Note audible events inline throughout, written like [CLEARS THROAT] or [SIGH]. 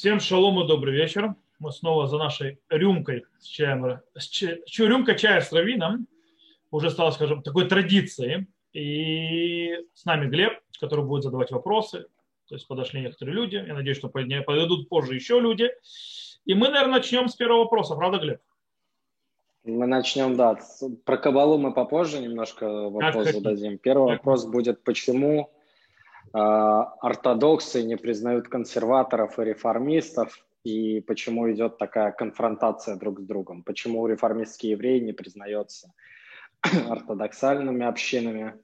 Всем шалом и добрый вечер. Мы снова за нашей рюмкой с чаем, с ча, рюмка чая с равином уже стала, скажем, такой традицией. И с нами Глеб, который будет задавать вопросы. То есть подошли некоторые люди. Я надеюсь, что подойдут позже еще люди. И мы, наверное, начнем с первого вопроса. Правда, Глеб? Мы начнем, да. Про кабалу мы попозже немножко вопрос как зададим. Первый как вопрос будет, почему ортодоксы не признают консерваторов и реформистов, и почему идет такая конфронтация друг с другом, почему реформистские евреи не признаются [CLEARS THROAT] ортодоксальными общинами.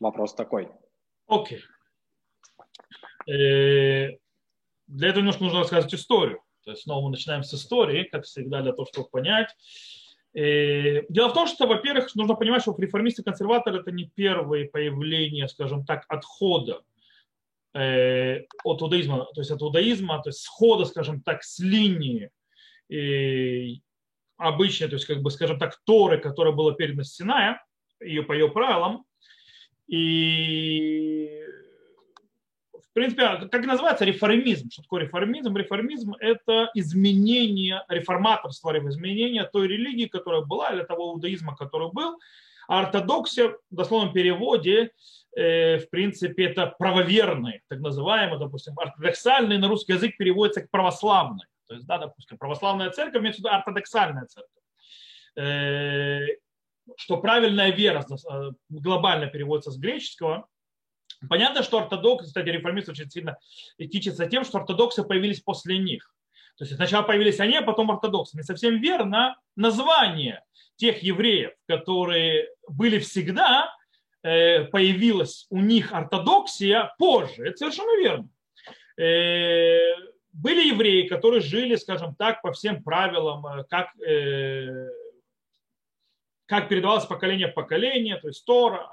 Вопрос такой. Окей. Okay. Э, для этого немножко нужно рассказать историю. То есть снова мы начинаем с истории, как всегда, для того, чтобы понять, Э, дело в том, что, во-первых, нужно понимать, что реформисты консерваторы это не первые появления, скажем так, отхода э, от иудаизма, то есть от иудаизма, то есть схода, скажем так, с линии э, обычной, то есть, как бы, скажем так, Торы, которая была передана с Синая, ее по ее правилам, и в принципе, а как называется реформизм? Что такое реформизм? Реформизм – это изменение, реформаторство, изменение той религии, которая была, или того иудаизма, который был. А ортодоксия, в дословном переводе, э, в принципе, это правоверные, так называемые, допустим, ортодоксальный на русский язык переводится как православный. То есть, да, допустим, православная церковь имеется в виду ортодоксальная церковь. Э, что правильная вера э, глобально переводится с греческого, Понятно, что ортодоксы, кстати, реформисты очень сильно этичатся тем, что ортодоксы появились после них. То есть сначала появились они, а потом ортодоксы. Не совсем верно название тех евреев, которые были всегда, э, появилась у них ортодоксия позже. Это совершенно верно. Э, были евреи, которые жили, скажем так, по всем правилам, э, как как передавалось поколение в поколение, то есть Тора,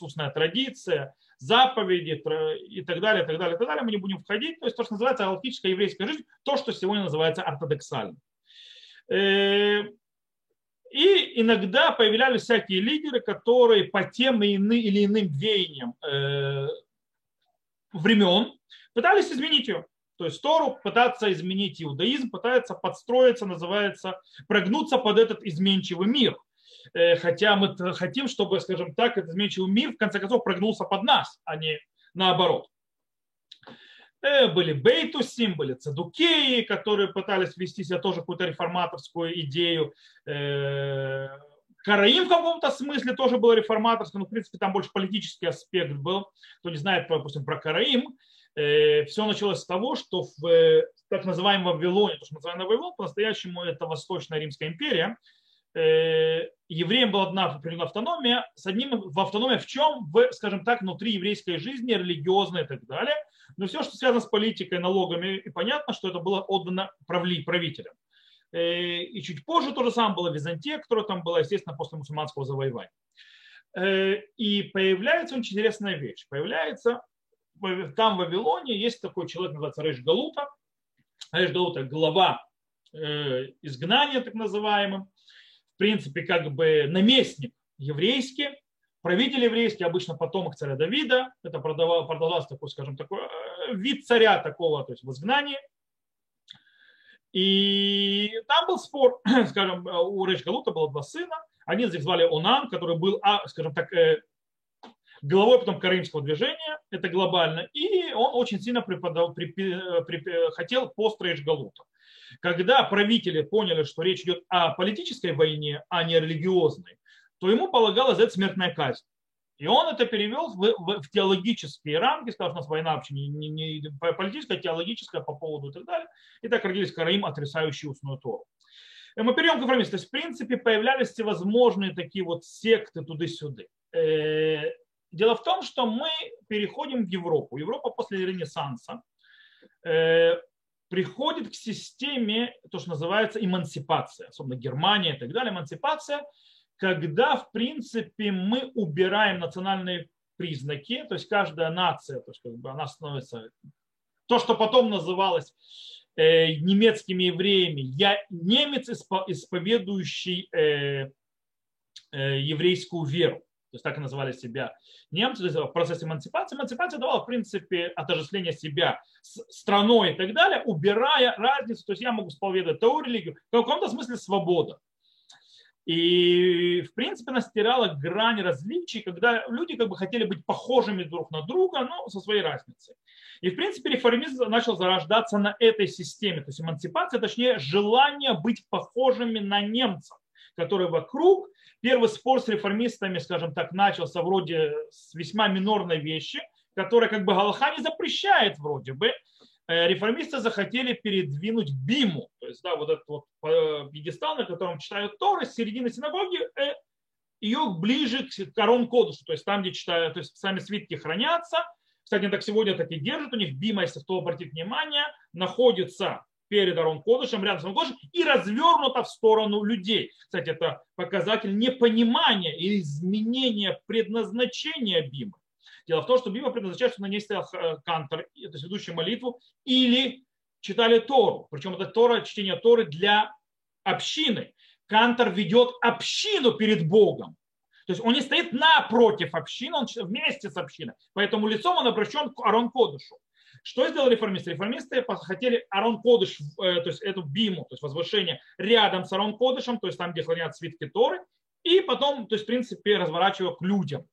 устная традиция, заповеди и так далее, и так далее, и так далее. Мы не будем входить. То есть то, что называется галактическая еврейская жизнь, то, что сегодня называется ортодоксально. Э, и иногда появлялись всякие лидеры, которые по тем или иным веяниям э, времен пытались изменить ее. То есть Тору пытаться изменить иудаизм, пытается подстроиться, называется, прогнуться под этот изменчивый мир – Э, хотя мы хотим, чтобы, скажем так, этот изменчивый мир в конце концов прогнулся под нас, а не наоборот. Э, были бейтусим, были цадукеи, которые пытались ввести себя тоже какую-то реформаторскую идею. Э, Караим в каком-то смысле тоже был реформаторским, но, в принципе, там больше политический аспект был. Кто не знает, допустим, про Караим, все началось с того, что в так называемом Вавилоне, то, что мы называем Вавилон, по-настоящему это Восточная Римская империя, Э, евреям была одна определенная автономия, с одним в автономии в чем? В, скажем так, внутри еврейской жизни, религиозной и так далее. Но все, что связано с политикой, налогами, и понятно, что это было отдано правителям. Э, и чуть позже то же самое было Византия, которая там была, естественно, после мусульманского завоевания. Э, и появляется очень интересная вещь. Появляется там в Вавилоне есть такой человек, называется Рейш Галута. Рейш Галута – глава изгнания, так называемым принципе, как бы наместник еврейский, правитель еврейский, обычно потомок царя Давида, это продолжался такой, скажем, такой э, вид царя такого, то есть в изгнании. И там был спор, [CLEARS THROAT] скажем, у Речь Галута было два сына, один из них звали Онан, который был, а, скажем так, э, главой потом каримского движения, это глобально, и он очень сильно преподал, припи, э, припи, хотел пост Рейдж Галута. Когда правители поняли, что речь идет о политической войне, а не религиозной, то ему полагалось за это смертная казнь. И он это перевел в, в, в теологические рамки, сказал, что у нас война вообще не, не, не политическая, а теологическая по поводу и так далее. И так родились Караим, отрицающие устную Тору. И мы перейдем к информации. То есть, в принципе, появлялись всевозможные такие вот секты туда-сюда. Э, дело в том, что мы переходим в Европу. Европа после Ренессанса э, приходит к системе, то, что называется эмансипация, особенно Германия и так далее, эмансипация, когда, в принципе, мы убираем национальные признаки, то есть каждая нация, то есть как бы она становится, то, что потом называлось э, немецкими евреями, я немец, исповедующий э, э, еврейскую веру. То есть так и называли себя немцы, в процессе эмансипации. Эмансипация давала, в принципе, отождествление себя с страной и так далее, убирая разницу, то есть я могу исповедовать ту религию, в каком-то смысле свобода. И, в принципе, она стирала грань различий, когда люди как бы хотели быть похожими друг на друга, но со своей разницей. И, в принципе, реформизм начал зарождаться на этой системе. То есть эмансипация, точнее, желание быть похожими на немцев, которые вокруг. Первый спор с реформистами, скажем так, начался вроде с весьма минорной вещи, которая как бы Галаха не запрещает вроде бы, Э, реформисты захотели передвинуть Биму, то есть да, вот этот вот э, пьедестал, на котором читают Торы, с середины синагоги, э, ее ближе к корон кодушу, то есть там, где читают, то есть сами свитки хранятся. Кстати, так сегодня так и держат, у них Бима, если кто обратит внимание, находится перед Арон Кодышем, рядом с Арон Кодышем, и развернута в сторону людей. Кстати, это показатель непонимания или изменения предназначения Бимы. Дело в том, что Библия предназначает, что на ней стоял э, кантор, то есть ведущий молитву, или читали Тору. Причем это Тора, чтение Торы для общины. Кантор ведет общину перед Богом. То есть он не стоит напротив общины, он вместе с общиной. Поэтому лицом он обращен к Арон Кодышу. Что сделали реформисты? Реформисты хотели Арон Кодыш, э, то есть эту биму, то есть возвышение рядом с Арон Кодышем, то есть там, где хранят свитки Торы, и потом, то есть в принципе, разворачивая к людям.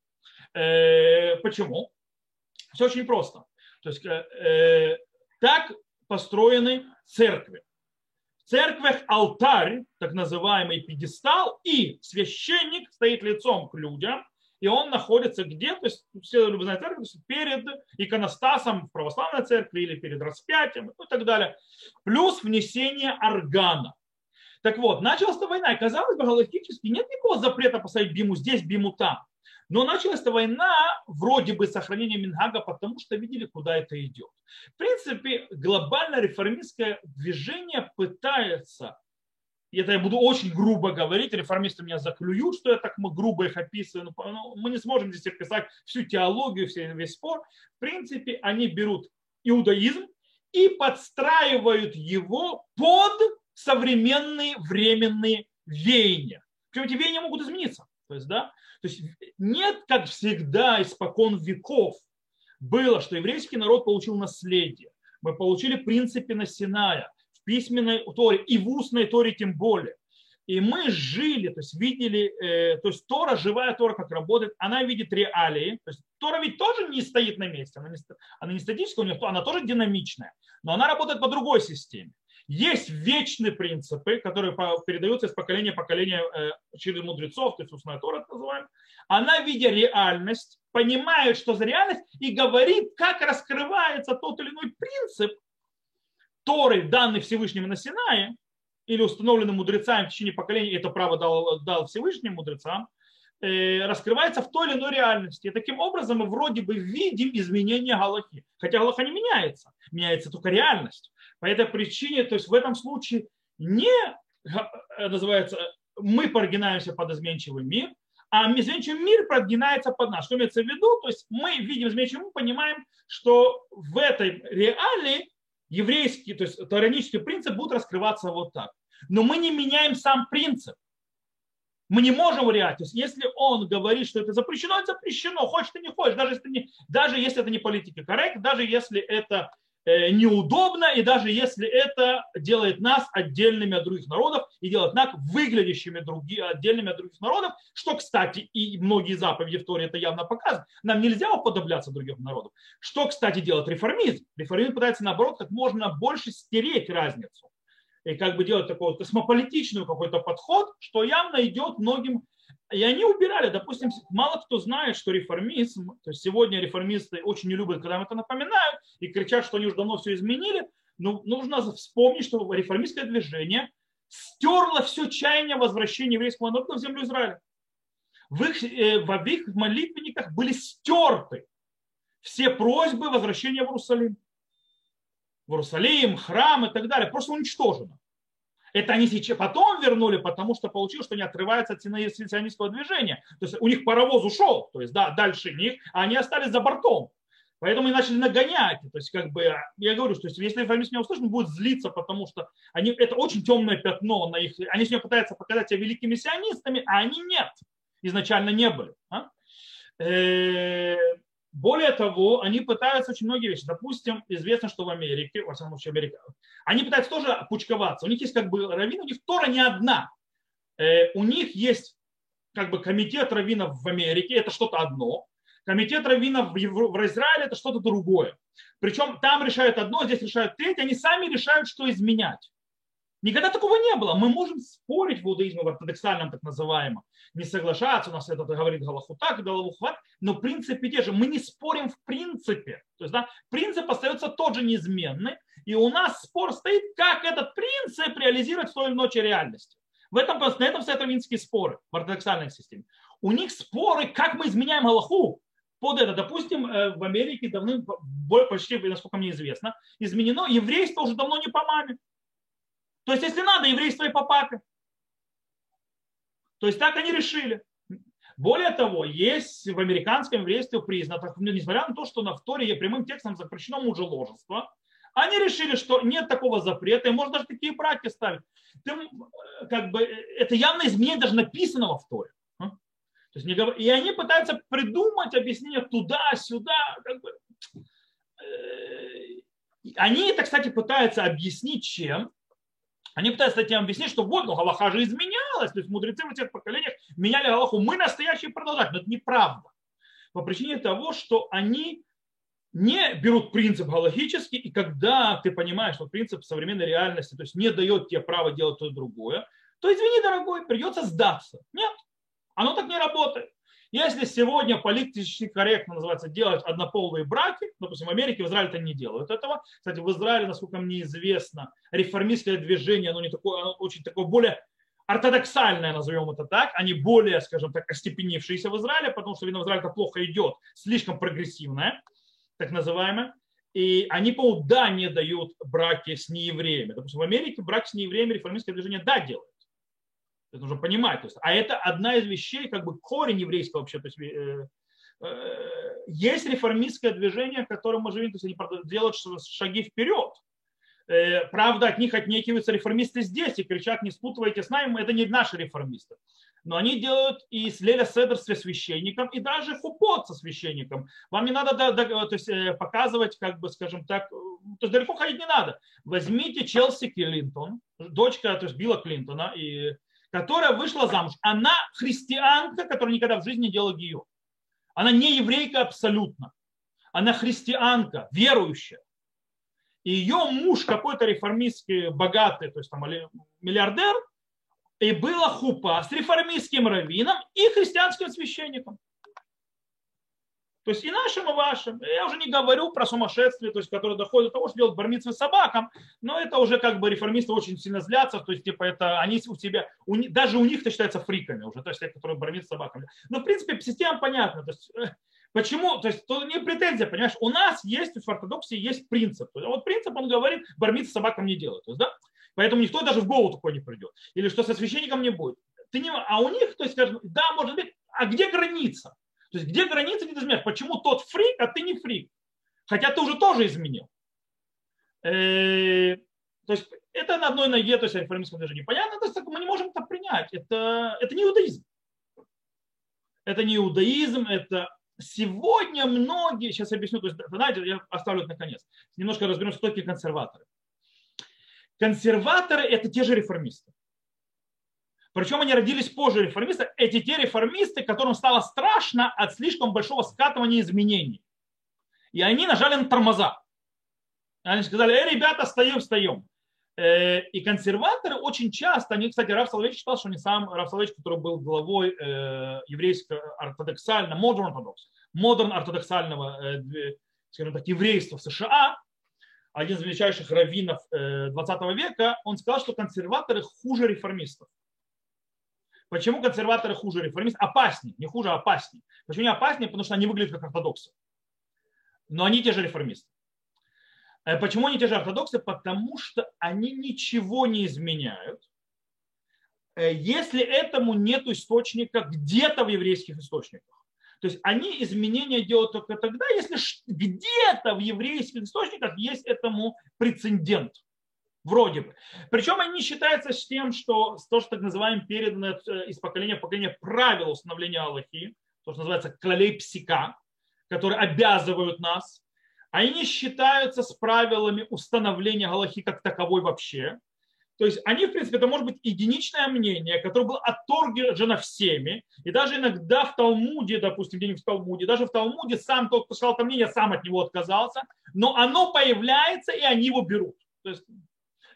Э, почему? Все очень просто. То есть э, так построены церкви. В церквях алтарь, так называемый пьедестал, и священник стоит лицом к людям, и он находится где? То есть все любят знать церковь, перед иконостасом в православной церкви или перед распятием и так далее. Плюс внесение органа. Так вот, началась эта война, и казалось бы, галактически нет никакого запрета поставить биму здесь, биму там. Но началась эта война вроде бы сохранения Мингага, потому что видели, куда это идет. В принципе, глобальное реформистское движение пытается это я буду очень грубо говорить, реформисты меня заклюют, что я так грубо их описываю, но мы не сможем здесь описать всю теологию, весь спор. В принципе, они берут иудаизм и подстраивают его под современные временные веяния. Причем эти веяния могут измениться. То есть, да, то есть нет, как всегда, испокон веков было, что еврейский народ получил наследие. Мы получили принципы на Синая, в письменной Торе и в устной Торе тем более. И мы жили, то есть видели, э, то есть Тора, живая Тора, как работает, она видит реалии. То есть Тора ведь тоже не стоит на месте, она не, она не статическая, у нее, она тоже динамичная, но она работает по другой системе. Есть вечные принципы, которые передаются из поколения в поколение э, через мудрецов, то есть устная Тора, так называем. Она, видя реальность, понимает, что за реальность, и говорит, как раскрывается тот или иной принцип Торы, данный Всевышним на Синае, или установленный мудрецами в течение поколений, это право дал, дал Всевышним мудрецам, э, раскрывается в той или иной реальности. И таким образом мы вроде бы видим изменения Галахи. Хотя Галаха не меняется, меняется только реальность. По этой причине, то есть в этом случае не э, называется мы прогинаемся под изменчивый мир, а изменчивый мир прогинается под нас. Что имеется в виду? То есть мы видим изменчивый мир, понимаем, что в этой реалии еврейский, то есть таранический принцип будет раскрываться вот так. Но мы не меняем сам принцип. Мы не можем вариать. Если он говорит, что это запрещено, это запрещено. Хочешь ты не хочешь. Даже если, не, даже если это не политика коррект, даже если это неудобно, и даже если это делает нас отдельными от других народов и делает нас выглядящими други, отдельными от других народов, что, кстати, и многие заповеди в Торе это явно показывают. Нам нельзя уподобляться другим народам. Что, кстати, делает реформизм? Реформизм пытается, наоборот, как можно больше стереть разницу и как бы делать такой вот космополитичный какой-то подход, что явно идет многим и они убирали, допустим, мало кто знает, что реформизм, то есть сегодня реформисты очень не любят, когда им это напоминают, и кричат, что они уже давно все изменили, но нужно вспомнить, что реформистское движение стерло все чаяние возвращения еврейского народа в землю Израиля. В их, э, в их молитвенниках были стерты все просьбы возвращения в Иерусалим. В Иерусалим, храм и так далее. Просто уничтожено. Это они сейчас потом вернули, потому что получилось, что они отрываются от сионистского движения. То есть у них паровоз ушел, то есть да, дальше них, а они остались за бортом. Поэтому и начали нагонять. То есть, как бы, я говорю, что если реформист меня услышит, он будет злиться, потому что они, это очень темное пятно на их. Они сегодня пытаются показать себя великими сионистами, а они нет. Изначально не были. А? Более того, они пытаются очень многие вещи. Допустим, известно, что в Америке, во всяком случае Америка, они пытаются тоже пучковаться. У них есть как бы раввин, у них Тора не одна. Э, у них есть как бы комитет раввинов в Америке, это что-то одно. Комитет раввинов в Израиле это что-то другое. Причем там решают одно, здесь решают третье, они сами решают, что изменять. Никогда такого не было. Мы можем спорить в иудаизме, в ортодоксальном так называемом, не соглашаться, у нас это говорит Галаху так, Галаху хват, но в принципе те же. Мы не спорим в принципе. То есть да, принцип остается тот же неизменный, и у нас спор стоит, как этот принцип реализировать в той или иной реальности. В этом, на этом стоят равинские споры в ортодоксальной системе. У них споры, как мы изменяем Галаху, под это, допустим, э, в Америке давно, почти, насколько мне известно, изменено еврейство уже давно не по маме. То есть, если надо, еврейство и по. То есть, так они решили. Более того, есть в американском еврействе признано, ну, несмотря на то, что на вторе прямым текстом запрещено мужеложество, они решили, что нет такого запрета, и можно даже такие браки ставить. Ты, как бы, это явно изменение даже написанного в Торе. А? То есть. И они пытаются придумать объяснение туда-сюда. Как бы. Э, они это, кстати, пытаются объяснить чем? Они пытаются этим объяснить, что вот, ну, Галаха же изменялась, то есть мудрецы в этих поколениях меняли Галаху, мы настоящие продолжать, но это неправда. По причине того, что они не берут принцип галахический, и когда ты понимаешь, что принцип современной реальности, то есть не дает тебе право делать то и другое, то извини, дорогой, придется сдаться. Нет, оно так не работает. Если сегодня политически корректно называется делать однополые браки, допустим, в Америке, в Израиле это не делают этого. Кстати, в Израиле, насколько мне известно, реформистское движение, оно не такое, оно очень такое более ортодоксальное, назовем это так, они более, скажем так, остепенившиеся в Израиле, потому что, видно, в Израиле это плохо идет, слишком прогрессивное, так называемое. И они, по да, не дают браки с неевреями. Допустим, в Америке брак с неевреями реформистское движение да делает. Это нужно понимать. То есть, а это одна из вещей, как бы корень еврейского вообще. То есть, э, э, есть реформистское движение, в котором мы живем, то есть они делают шаги вперед. Э, правда, от них отнекиваются реформисты здесь и кричат, не спутывайте с нами, это не наши реформисты. Но они делают и Леля Седр со священником, и даже хупот со священником. Вам не надо то есть, э, показывать, как бы, скажем так, э, то есть далеко ходить не надо. Возьмите Челси Клинтон, дочка то есть Билла Клинтона, и которая вышла замуж. Она христианка, которая никогда в жизни не делала гию. Она не еврейка абсолютно. Она христианка, верующая. И ее муж какой-то реформистский, богатый, то есть там миллиардер, и была хупа с реформистским раввином и христианским священником. То есть и нашим, и вашим. Я уже не говорю про сумасшествие, то есть, которое доходит до того, что делают бармицы собакам, но это уже как бы реформисты очень сильно злятся, то есть типа это они у себя, у, даже у них это считается фриками уже, то есть те, которые бармицы собаками. Но в принципе система понятна, то есть э, Почему? То есть то не претензия, понимаешь? У нас есть, в ортодоксии есть принцип. То есть, вот принцип, он говорит, бармицы собакам не делают. То есть, да? Поэтому никто даже в голову такой не придет. Или что со священником не будет. Ты не, а у них, то есть, скажем, да, может быть, а где граница? То есть где граница где изменяешь? Почему тот фрик, а ты не фрик? Хотя ты уже тоже изменил. Э, то есть это на одной ноге, то есть реформистском движении. Понятно, то есть мы не можем это принять. Это, это не иудаизм. Это не иудаизм, это сегодня многие, сейчас объясню, то есть, знаете, я оставлю это наконец, немножко разберемся, кто такие консерваторы. Консерваторы – это те же реформисты. Причем они родились позже реформисты. Эти те реформисты, которым стало страшно от слишком большого скатывания изменений. И они нажали на тормоза. Они сказали, эй, ребята, встаем, встаем. Э, и консерваторы очень часто, они, кстати, Раф Соловейчик считал, что не сам Раф Соловейчик, который был главой э, еврейского ортодоксального, модерн ортодокс, модерн ортодоксального, э, скажем так, еврейства в США, один из величайших раввинов 20 века, он сказал, что консерваторы хуже реформистов. Почему консерваторы хуже реформистов? Опаснее, не хуже, а опаснее. Почему не опаснее? Потому что они выглядят как ортодоксы. Но они те же реформисты. Э, почему они те же ортодоксы? Потому что они ничего не изменяют, э, если этому нет источника где-то в еврейских источниках. То есть они изменения делают только тогда, если где-то в еврейских источниках есть этому прецедент. Вроде бы. Причем они считаются с тем, что то, что так называем передано э, из поколения в поколение правила установления Аллахи, то, что называется клалей псика, которые обязывают нас, они не считаются с правилами установления Галахи как таковой вообще. То есть они, в принципе, это может быть единичное мнение, которое было отторгнуто всеми. И даже иногда в Талмуде, допустим, где-нибудь в Талмуде, даже в Талмуде сам тот, кто сказал это мнение, сам от него отказался. Но оно появляется, и они его берут. То есть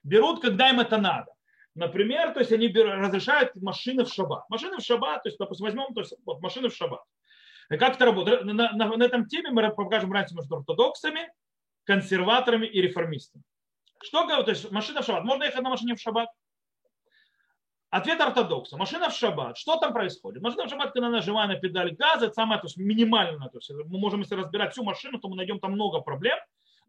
берут, когда им это надо. Например, то есть они разрешают машины в шаббат. Машины в шаббат, то есть, допустим, возьмем то есть, вот, машины в шаббат. Как это работает? На, на, на этом теме мы покажем разницу между ортодоксами, консерваторами и реформистами. Что говорит? То есть машина в шаббат. Можно ехать на машине в шаббат? Ответ ортодокса. Машина в шаббат. Что там происходит? Машина в шаббат, когда нажимаем на педаль газа, это самое то есть, минимальное. То есть, мы можем, если разбирать всю машину, то мы найдем там много проблем.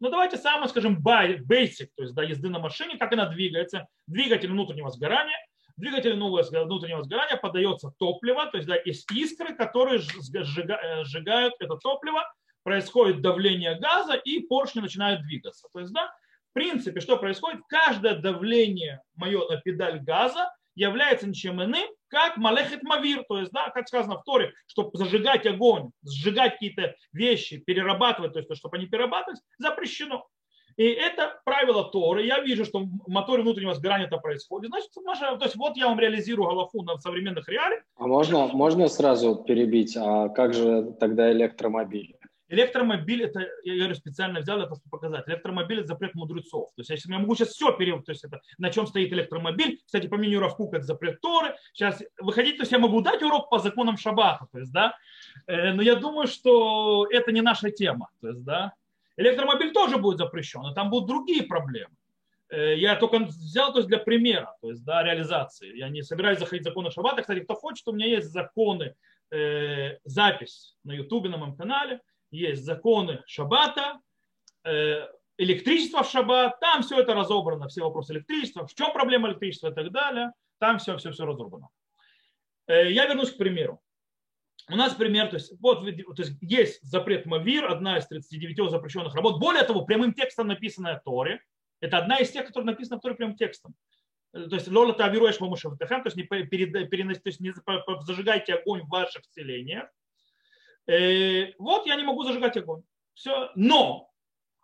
Но давайте самое, скажем, basic, то есть да, езды на машине, как она двигается. Двигатель внутреннего сгорания. Двигатель внутреннего сгорания подается топливо, то есть да, есть искры, которые э, сжигают это топливо, происходит давление газа и поршни начинают двигаться. То есть, да, в принципе, что происходит? Каждое давление мое на педаль газа является ничем иным, как малехет мавир, то есть, да, как сказано в Торе, чтобы зажигать огонь, сжигать какие-то вещи, перерабатывать, то есть, чтобы они перерабатывались, запрещено. И это правило Торы. Я вижу, что в моторе внутреннего сгорания это происходит. Значит, наша, то есть вот я вам реализирую Галафу на современных реалиях. А можно, можно сразу перебить? А как же тогда электромобили? Электромобиль, это, я говорю, специально взял это, чтобы показать. Электромобиль – это запрет мудрецов. То есть если я могу сейчас все перевод, то есть это на чем стоит электромобиль. Кстати, по мнению Равкука, это запрет Торы. Сейчас выходить, то есть я могу дать урок по законам Шабаха. То есть, да, э, но я думаю, что это не наша тема. То есть, да, электромобиль тоже будет запрещен, но там будут другие проблемы. Э, я только взял то есть для примера, то есть да, реализации. Я не собираюсь заходить в законы Шаббата. Кстати, кто хочет, у меня есть законы, э, запись на Ютубе, на моем канале – есть законы шаббата, э, электричество в шаббат, там все это разобрано, все вопросы электричества, в чем проблема электричества и так далее, там все, все, все разобрано. Э, я вернусь к примеру. У нас пример, то есть, вот, то есть есть запрет Мавир, одна из 39 запрещенных работ. Более того, прямым текстом написанная Торе. Это одна из тех, которые написаны в Торе прямым текстом. Э, то есть лола та веруешь мамушевтехам, то есть не, перед, перенос, то есть не зажигайте огонь в ваших селениях. Э, вот я не могу зажигать огонь. Все. Но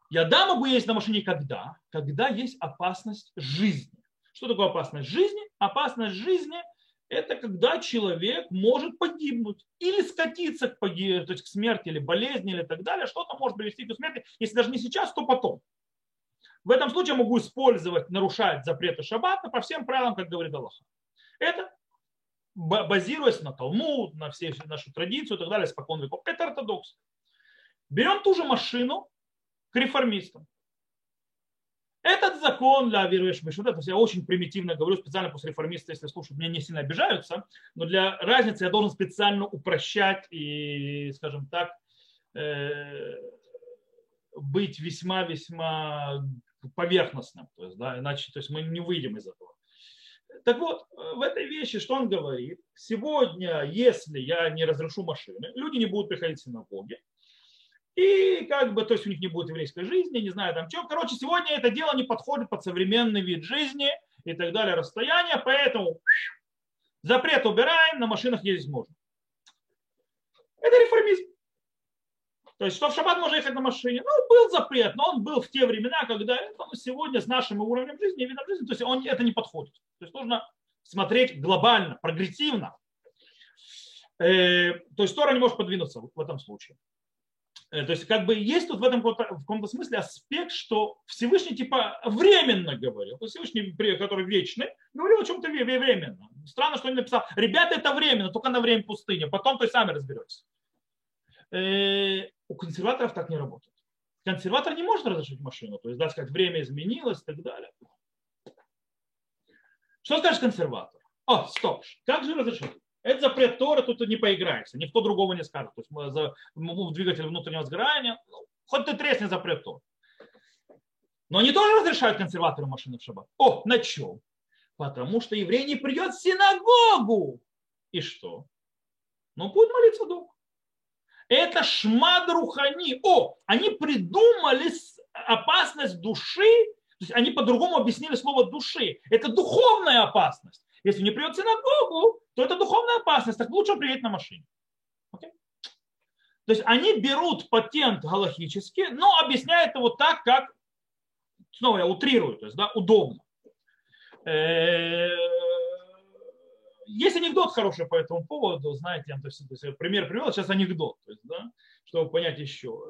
я да могу есть на машине когда? Когда есть опасность жизни. Что такое опасность жизни? Опасность жизни – это когда человек может погибнуть или скатиться к, погиб... то есть к смерти или болезни или так далее. Что-то может привести к смерти. Если даже не сейчас, то потом. В этом случае я могу использовать, нарушать запреты шаббата по всем правилам, как говорит Аллаха. Это базируясь на Талмуд, на всей нашу традицию и так далее, спокон веков. Это ортодокс. Берем ту же машину к реформистам. Этот закон для верующих Бешуда, то я очень примитивно говорю, специально после реформиста, если слушают, меня не сильно обижаются, но для разницы я должен специально упрощать и, скажем так, э, быть весьма-весьма поверхностным. То есть, да, иначе то есть мы не выйдем из этого. Так вот, э, в этой вещи, что он говорит? Сегодня, если я не разрешу машины, люди не будут приходить в синагоги. И как бы, то есть у них не будет еврейской жизни, не знаю там что. Короче, сегодня это дело не подходит под современный вид жизни и так далее, расстояние. Поэтому запрет убираем, на машинах ездить можно. Это реформизм. То есть, что в шаббат можно ехать на машине. Ну, был запрет, но он был в те времена, когда ну, сегодня с нашим уровнем жизни и видом жизни, то есть он, это не подходит. То есть нужно смотреть глобально, прогрессивно. Э, то есть Тора не может подвинуться в этом случае. Э, то есть как бы есть тут в этом в каком-то смысле аспект, что Всевышний типа временно говорил. То есть Всевышний, который вечный, говорил о чем-то временно. Странно, что он написал, ребята, это временно, только на время пустыни, потом то есть сами разберетесь. Э, у консерваторов так не работает. Консерватор не может разрешить машину, то есть, да, сказать, время изменилось и так далее. Что скажет консерватор? О, стоп, как же разрешить? Это запрет Тора, тут не поиграешься, никто другого не скажет. То есть мы за двигатель внутреннего сгорания, ну, хоть ты тресни запрет Тора. Но они тоже разрешают консерваторы машины в шаббат. О, на чем? Потому что еврей не придет в синагогу. И что? Ну, будет молиться дома. Это шмад рухани. О, они придумали опасность души, то есть они по-другому объяснили слово души. Это духовная опасность. Если не придет в синагогу, то это духовная опасность. Так лучше приедет на машине. Okay? То есть они берут патент галахический, но объясняют его так, как, снова я утрирую, то есть, да, удобно. Есть анекдот хороший по этому поводу, знаете, то есть, то есть пример привел, сейчас анекдот, то есть, да, чтобы понять еще.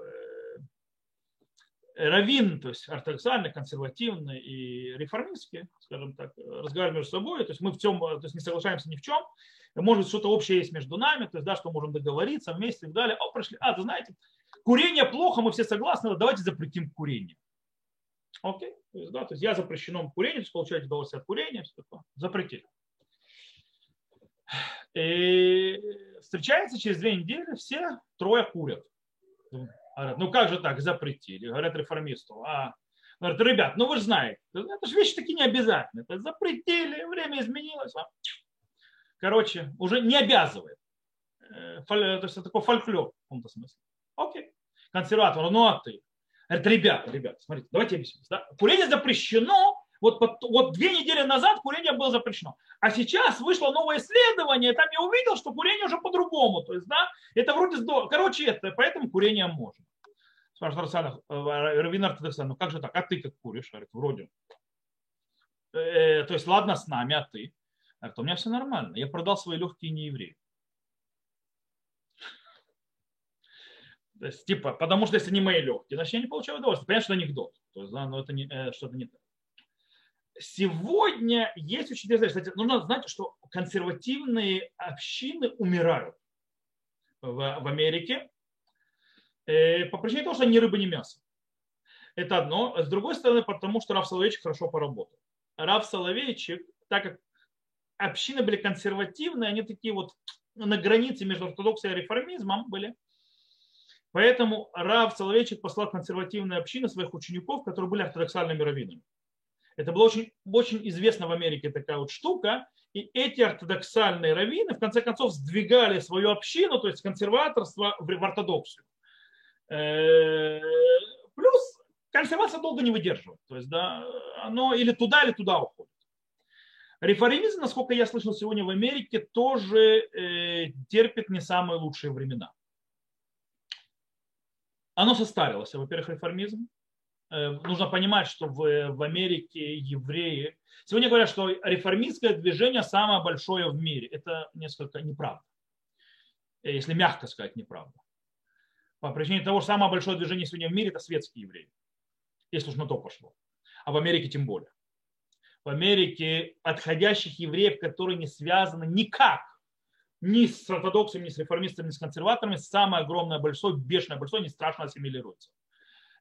Э, равин, то есть ортодоксальный, консервативный и реформистский, скажем так, разговариваем между собой, то есть мы в чем, то есть не соглашаемся ни в чем, может что-то общее есть между нами, то есть, да, что можем договориться вместе и так далее. О, прошли. А, вы знаете, курение плохо, мы все согласны, давайте запретим курение. Окей, то есть, да, то есть я запрещено курение, то есть получаете удовольствие от курения, все такое. Запретили. И встречается через две недели, все трое курят. Говорят, ну как же так, запретили? Говорят реформисту. А, говорят, ребят, ну вы же знаете, это же вещи такие не обязательные. Это запретили, время изменилось. А? Короче, уже не обязывает. Э, то есть это такой фольклор в каком-то смысле. Окей. Консерватор, ну а ты? Говорит, ребята, ребята, смотрите, давайте объясним. Да? Курение запрещено, вот, вот две недели назад курение было запрещено. А сейчас вышло новое исследование, там я увидел, что курение уже по-другому. То есть, да, это вроде здорово. Короче, это, поэтому курение можно. Спрашивает Рассанов, э, Равин Ортодоксан, ну как же так? А ты как куришь? Говорит, вроде. Э, то есть, ладно с нами, а ты? Говорит, у меня все нормально. Я продал свои легкие не евреи. То есть, типа, потому что если не мои легкие, значит, я не получаю удовольствия. Понятно, что анекдот. То есть, да, но это не, э, что-то не так. Сегодня есть очень интересно, кстати, нужно знать, что консервативные общины умирают в, в Америке э, по причине того, что они рыба, не мясо. Это одно. С другой стороны, потому что Раф Соловейчик хорошо поработал. Раф Соловейчик, так как общины были консервативные, они такие вот на границе между ортодоксией и реформизмом были. Поэтому Рав Соловейчик послал консервативные общины своих учеников, которые были ортодоксальными раввинами. Это была очень, очень известна в Америке такая вот штука. И эти ортодоксальные раввины в конце концов сдвигали свою общину, то есть консерваторство в ортодоксию. Э, плюс консервация долго не выдерживает. То есть, да, оно или туда, или туда уходит. Реформизм, насколько я слышал сегодня в Америке, тоже э, терпит не самые лучшие времена. Оно состарилось. Во-первых, реформизм. Э, нужно понимать, что в, в Америке евреи... Сегодня говорят, что реформистское движение самое большое в мире. Это несколько неправда. Э, если мягко сказать, неправда. По причине того, что самое большое движение сегодня в мире – это светские евреи. Если уж на то пошло. А в Америке тем более в Америке отходящих евреев, которые не связаны никак ни с ортодоксами, ни с реформистами, ни с консерваторами, самое огромное большое, бешеное большое, не страшно ассимилируется.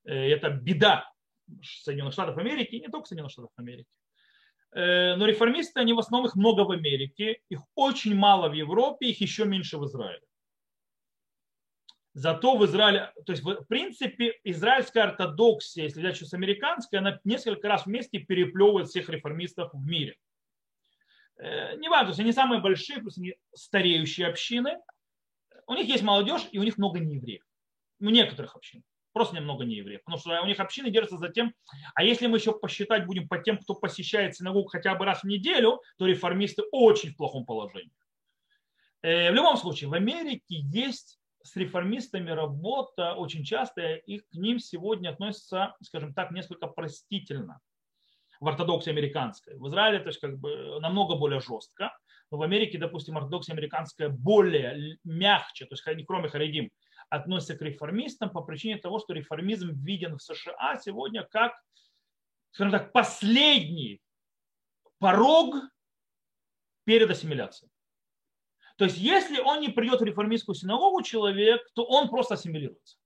Э, это беда Соединенных Штатов Америки, и не только Соединенных Штатов Америки. Э, но реформисты, они в основном их много в Америке, их очень мало в Европе, их еще меньше в Израиле. Зато в Израиле, то есть в принципе израильская ортодоксия, если взять с американской, она несколько раз вместе переплевывает всех реформистов в мире. Э, не важно, то есть они самые большие, плюс они стареющие общины. У них есть молодежь, и у них много неевреев. У некоторых общин. Просто немного неевреев. Потому что у них общины держатся за тем, а если мы еще посчитать будем по тем, кто посещает синагогу хотя бы раз в неделю, то реформисты очень в плохом положении. Э, в любом случае, в Америке есть с реформистами работа очень часто, и к ним сегодня относятся, скажем так, несколько простительно в ортодоксии американской. В Израиле то есть как бы намного более жестко, но в Америке, допустим, ортодоксия американская более мягче, то есть кроме харидим, относится к реформистам по причине того, что реформизм виден в США сегодня как, скажем так, последний порог перед ассимиляцией. То есть если он не придет в реформистскую синагогу человек, то он просто ассимилируется.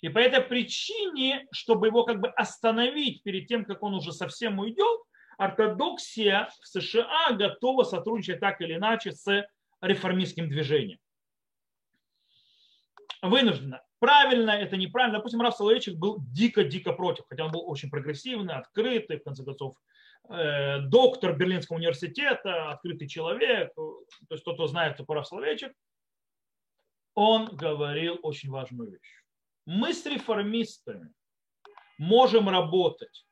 И по этой причине, чтобы его как бы остановить перед тем, как он уже совсем уйдет, ортодоксия в США готова сотрудничать так или иначе с реформистским движением. Вынуждена. Правильно это неправильно. Допустим, Раф Соловейчик был дико-дико против, хотя он был очень прогрессивный, открытый, в конце концов, Э, доктор Берлинского университета, открытый человек, то есть тот, кто знает Топоров Словечек, он говорил очень важную вещь. Мы с реформистами можем работать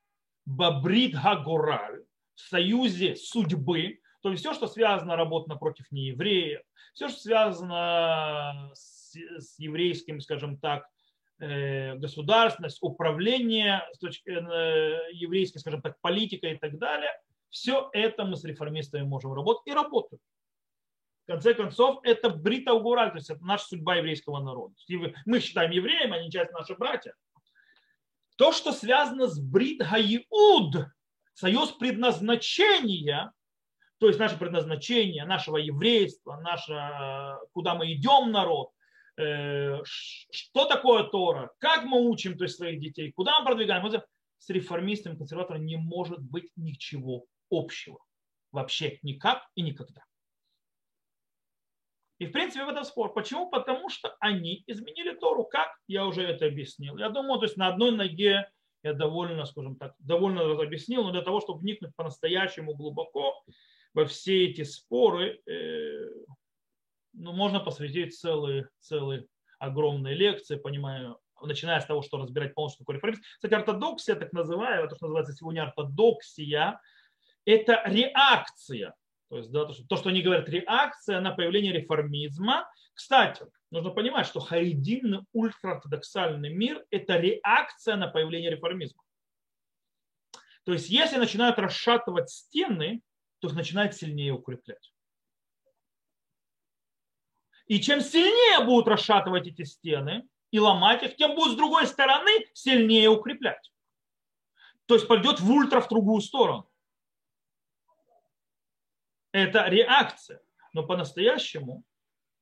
Бабрид Гагураль в союзе судьбы, то есть все, что связано работа напротив неевреев, все, что связано с с, еврейским, скажем так, э, государственность, управление с точки э, еврейской, скажем так, политика и так далее, все это мы с реформистами можем работать и работаем. В конце концов, это брита угураль, то есть это наша судьба еврейского народа. Мы считаем евреями, они часть наши братья. То, что связано с брит гаиуд, союз предназначения, то есть наше предназначение, нашего еврейства, наше, куда мы идем, народ, что такое Тора, как мы учим то есть, своих детей, куда мы продвигаем. С реформистами, консерваторами не может быть ничего общего. Вообще никак и никогда. И в принципе в этом спор. Почему? Потому что они изменили Тору. Как? Я уже это объяснил. Я думаю, то есть на одной ноге я довольно, скажем так, довольно объяснил, но для того, чтобы вникнуть по-настоящему глубоко во все эти споры, э, ну, можно посвятить целые, целые огромные лекции, понимаю, начиная с того, что разбирать полностью такой реформизм. Кстати, ортодоксия, так называемая, то, что называется сегодня ортодоксия, это реакция. То есть да, то, что, то, что они говорят, реакция на появление реформизма. Кстати, нужно понимать, что харидимный ультраортодоксальный мир – это реакция на появление реформизма. То есть если начинают расшатывать стены, то начинает сильнее укреплять. И чем сильнее будут расшатывать эти стены и ломать их, тем будут с другой стороны сильнее укреплять. То есть пойдет в ультра в другую сторону. Это реакция. Но по-настоящему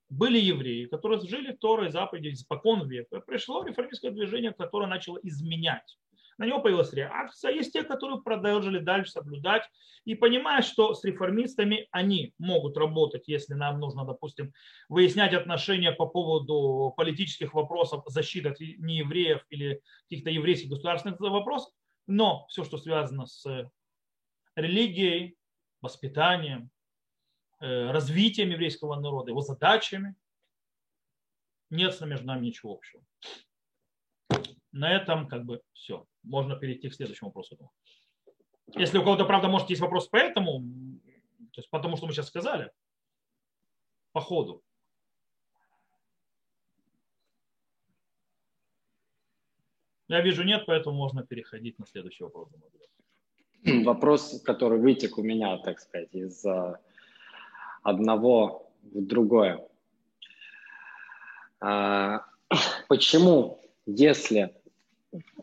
были евреи, которые жили Торой заповеди испокон века. Пришло реформистское движение, которое начало изменять на него появилась реакция. Есть те, которые продолжили дальше соблюдать и понимая, что с реформистами они могут работать, если нам нужно, допустим, выяснять отношения по поводу политических вопросов, защиты неевреев или каких-то еврейских государственных вопросов, но все, что связано с религией, воспитанием, э, развитием еврейского народа, его задачами, нет между нами ничего общего. На этом как бы все можно перейти к следующему вопросу. Если у кого-то, правда, может, есть вопрос по этому, то есть потому что мы сейчас сказали, по ходу. Я вижу нет, поэтому можно переходить на следующий вопрос. Вопрос, который вытек у меня, так сказать, из одного в другое. А, [CLEARS THROAT] почему, если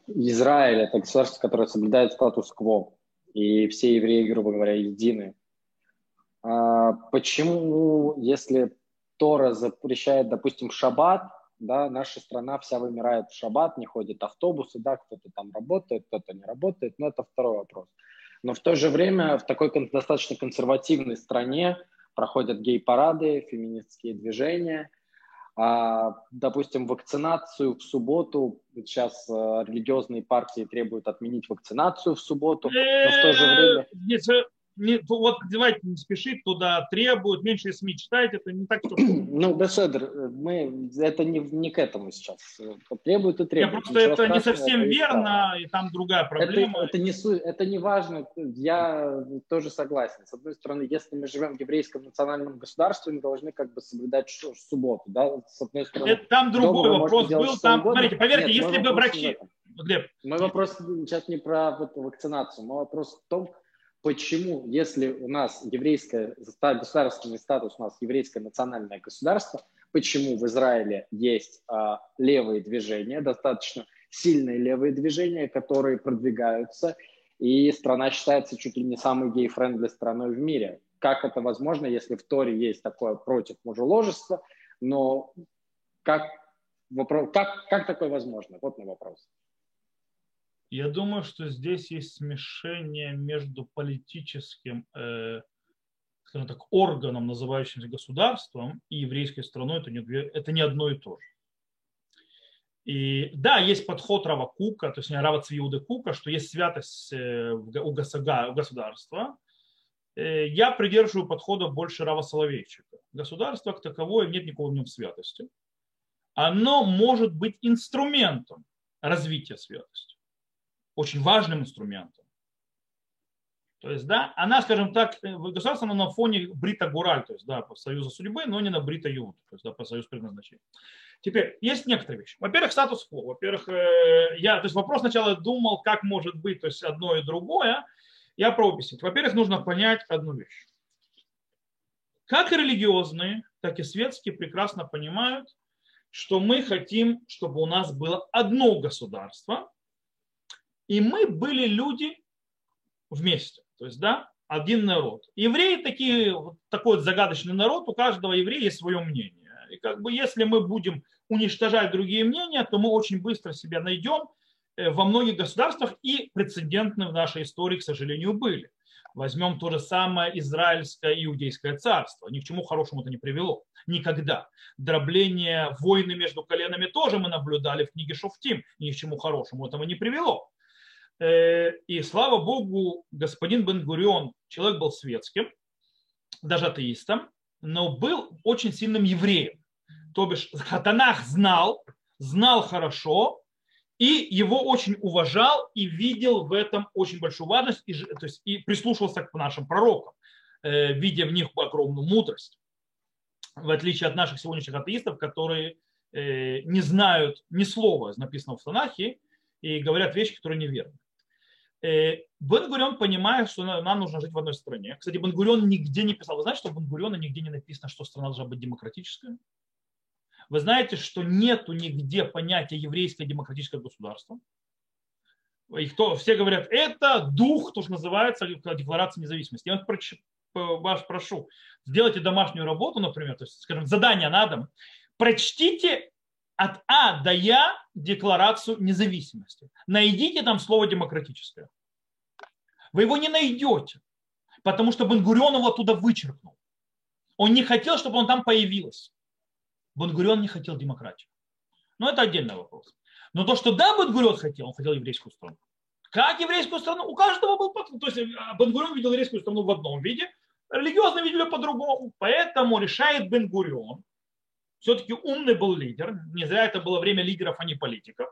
Израиль – это государство, которое соблюдает статус-кво, и все евреи, грубо говоря, едины. А почему, если Тора запрещает, допустим, шаббат, да, наша страна вся вымирает в шаббат, не ходят автобусы, да, кто-то там работает, кто-то не работает, но это второй вопрос. Но в то же время в такой достаточно консервативной стране проходят гей-парады, феминистские движения – а, допустим, вакцинацию в субботу, сейчас а, религиозные партии требуют отменить вакцинацию в субботу, но в то же время не, вот давайте не спешить туда, требуют, меньше СМИ читать, это не так, что... [CLEARS THROAT] Ну, Беседр, мы, это не, не к этому сейчас. Требуют и требуют. Я просто Ничего это не совсем это верно, и там другая проблема. Это, это, не, это не важно, я тоже согласен. С одной стороны, если мы живем в еврейском национальном государстве, мы должны как бы соблюдать субботу, да, с одной стороны. Это, там другой вопрос был, там, смотрите, поверьте, Нет, если бы врачи... Глеб. Мой вопрос сейчас не про вот, вакцинацию, мой вопрос в том, почему, если у нас еврейское государственный статус, у нас еврейское национальное государство, почему в Израиле есть а, левые движения, достаточно сильные левые движения, которые продвигаются, и страна считается чуть ли не самой gay-friendly страной в мире. Как это возможно, если в Торе есть такое против мужеложества, но как, вопрос, как, как такое возможно? Вот мой вопрос. Я думаю, что здесь есть смешение между политическим, э, скажем так, органом, называющимся государством, и еврейской страной. Это не, это не одно и то же. И да, есть подход Рава Кука, то есть не Рава Цвиуды Кука, что есть святость э, у государства. Э, я придерживаю подхода больше Рава Соловейчика. Государство как таковое нет никакого в нем святости. Оно может быть инструментом развития святости очень важным инструментом. То есть, да, она, скажем так, э, государство на фоне Брита Гураль, то есть, да, по союзу судьбы, но не на Брита Юд, то есть, да, по союзу предназначения. Теперь, есть некоторые вещи. Во-первых, статус-кво. Во-первых, э, я, то есть вопрос сначала думал, как может быть то есть одно и другое. Я пробую объяснить. Во-первых, нужно понять одну вещь. Как и религиозные, так и светские прекрасно понимают, что мы хотим, чтобы у нас было одно государство, и мы были люди вместе. То есть, да, один народ. Евреи такие, такой вот загадочный народ, у каждого еврея есть свое мнение. И как бы если мы будем уничтожать другие мнения, то мы очень быстро себя найдем э, во многих государствах и прецедентны в нашей истории, к сожалению, были. Возьмем то же самое израильское иудейское царство. Ни к чему хорошему это не привело. Никогда. Дробление войны между коленами тоже мы наблюдали в книге Шуфтим. Ни к чему хорошему этого не привело. Э, и слава Богу, господин Бен-Гурион, человек был светским, даже атеистом, но был очень сильным евреем. То бишь [LAUGHS] Хатанах знал, знал хорошо, и его очень уважал и видел в этом очень большую важность, и, то есть, и прислушивался к нашим пророкам, э, видя в них огромную мудрость. В отличие от наших сегодняшних атеистов, которые э, не знают ни слова, написанного в Танахе, и говорят вещи, которые неверны. Э, Бен-Гурион понимает, что нам нужно жить в одной стране. Кстати, Бен-Гурион нигде не писал. Вы знаете, что в Бен-Гуриона нигде не написано, что страна должна быть демократическая? Вы знаете, что нету нигде понятия еврейское демократическое государство? И кто, все говорят, это дух, то, что называется декларация независимости. Я вас прошу, сделайте домашнюю работу, например, то есть, скажем, задание на дом, прочтите от А до Я декларацию независимости. Найдите там слово демократическое. Вы его не найдете, потому что Бенгурион его оттуда вычеркнул. Он не хотел, чтобы он там появилось. Бенгурион не хотел демократию. Но это отдельный вопрос. Но то, что да, Бенгурион хотел, он хотел еврейскую страну. Как еврейскую страну? У каждого был подход. То есть Бенгурион видел еврейскую страну в одном виде, религиозно видели по-другому. Поэтому решает Бенгурион, все-таки умный был лидер, не зря это было время лидеров, а не политиков,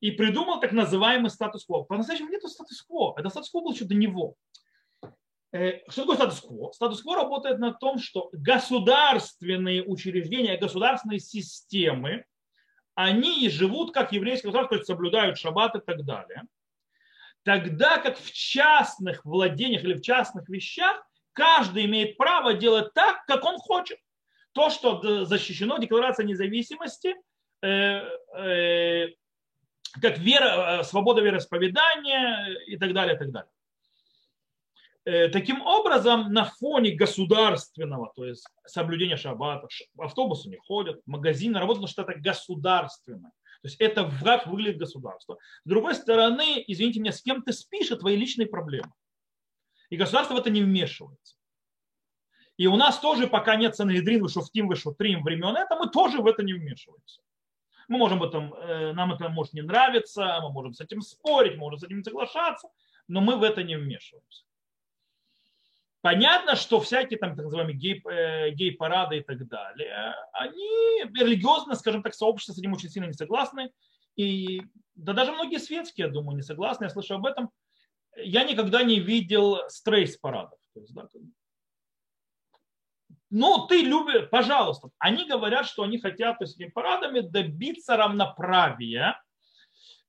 и придумал так называемый статус-кво. По-настоящему нет статус-кво, это статус-кво был еще до него. Э, что такое статус-кво? Статус-кво работает на том, что государственные учреждения, государственные системы, они живут как еврейское государство, то есть соблюдают шаббат и так далее. Тогда как в частных владениях или в частных вещах каждый имеет право делать так, как он хочет то, что защищено Декларация независимости, э, э, как вера, э, свобода вероисповедания и так далее, и так далее. Таким образом, на фоне государственного, то есть соблюдения шаббата, автобусы не ходят, магазины работают, потому что это государственное. То есть это как выглядит государство. С другой стороны, извините меня, с кем ты спишь, это твои личные проблемы. И государство в это не вмешивается. И у нас тоже, пока нет Санедрин, Вышуфтим, Вышутрим времен, это мы тоже в это не вмешиваемся. Мы можем в этом, э, нам это может не нравиться, мы можем с этим спорить, можем с этим соглашаться, но мы в это не вмешиваемся. Понятно, что всякие там так называемые гей, э, гей-парады и так далее, они религиозно, скажем так, сообщество с этим очень сильно не согласны. И да даже многие светские, я думаю, не согласны. Я слышу об этом. Я никогда не видел стрейс-парадов. То есть, да, ну, ты любишь, пожалуйста. Они говорят, что они хотят этими парадами добиться равноправия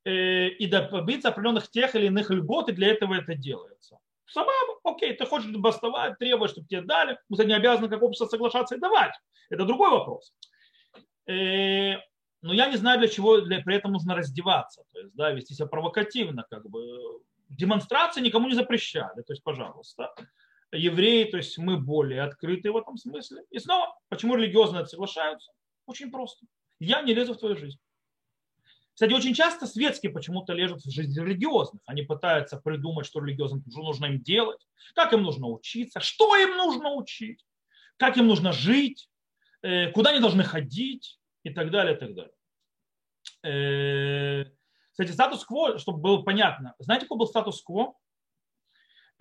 э, и добиться определенных тех или иных льгот, и для этого это делается. Сама, окей, ты хочешь бастовать, требуешь, чтобы тебе дали, мы не обязаны как общество соглашаться и давать. Это другой вопрос. Э, но я не знаю, для чего для, при этом нужно раздеваться, то есть, да, вести себя провокативно, как бы. Демонстрации никому не запрещали, то есть, пожалуйста евреи, то есть мы более открыты в этом смысле. И снова, почему религиозные соглашаются? Очень просто. Я не лезу в твою жизнь. Кстати, очень часто светские почему-то лежат в жизни религиозных. Они пытаются придумать, что религиозным нужно им делать, как им нужно учиться, что им нужно учить, как им нужно жить, э, куда они должны ходить и так далее, и так далее. Э, кстати, статус-кво, чтобы было понятно, знаете, какой был статус-кво?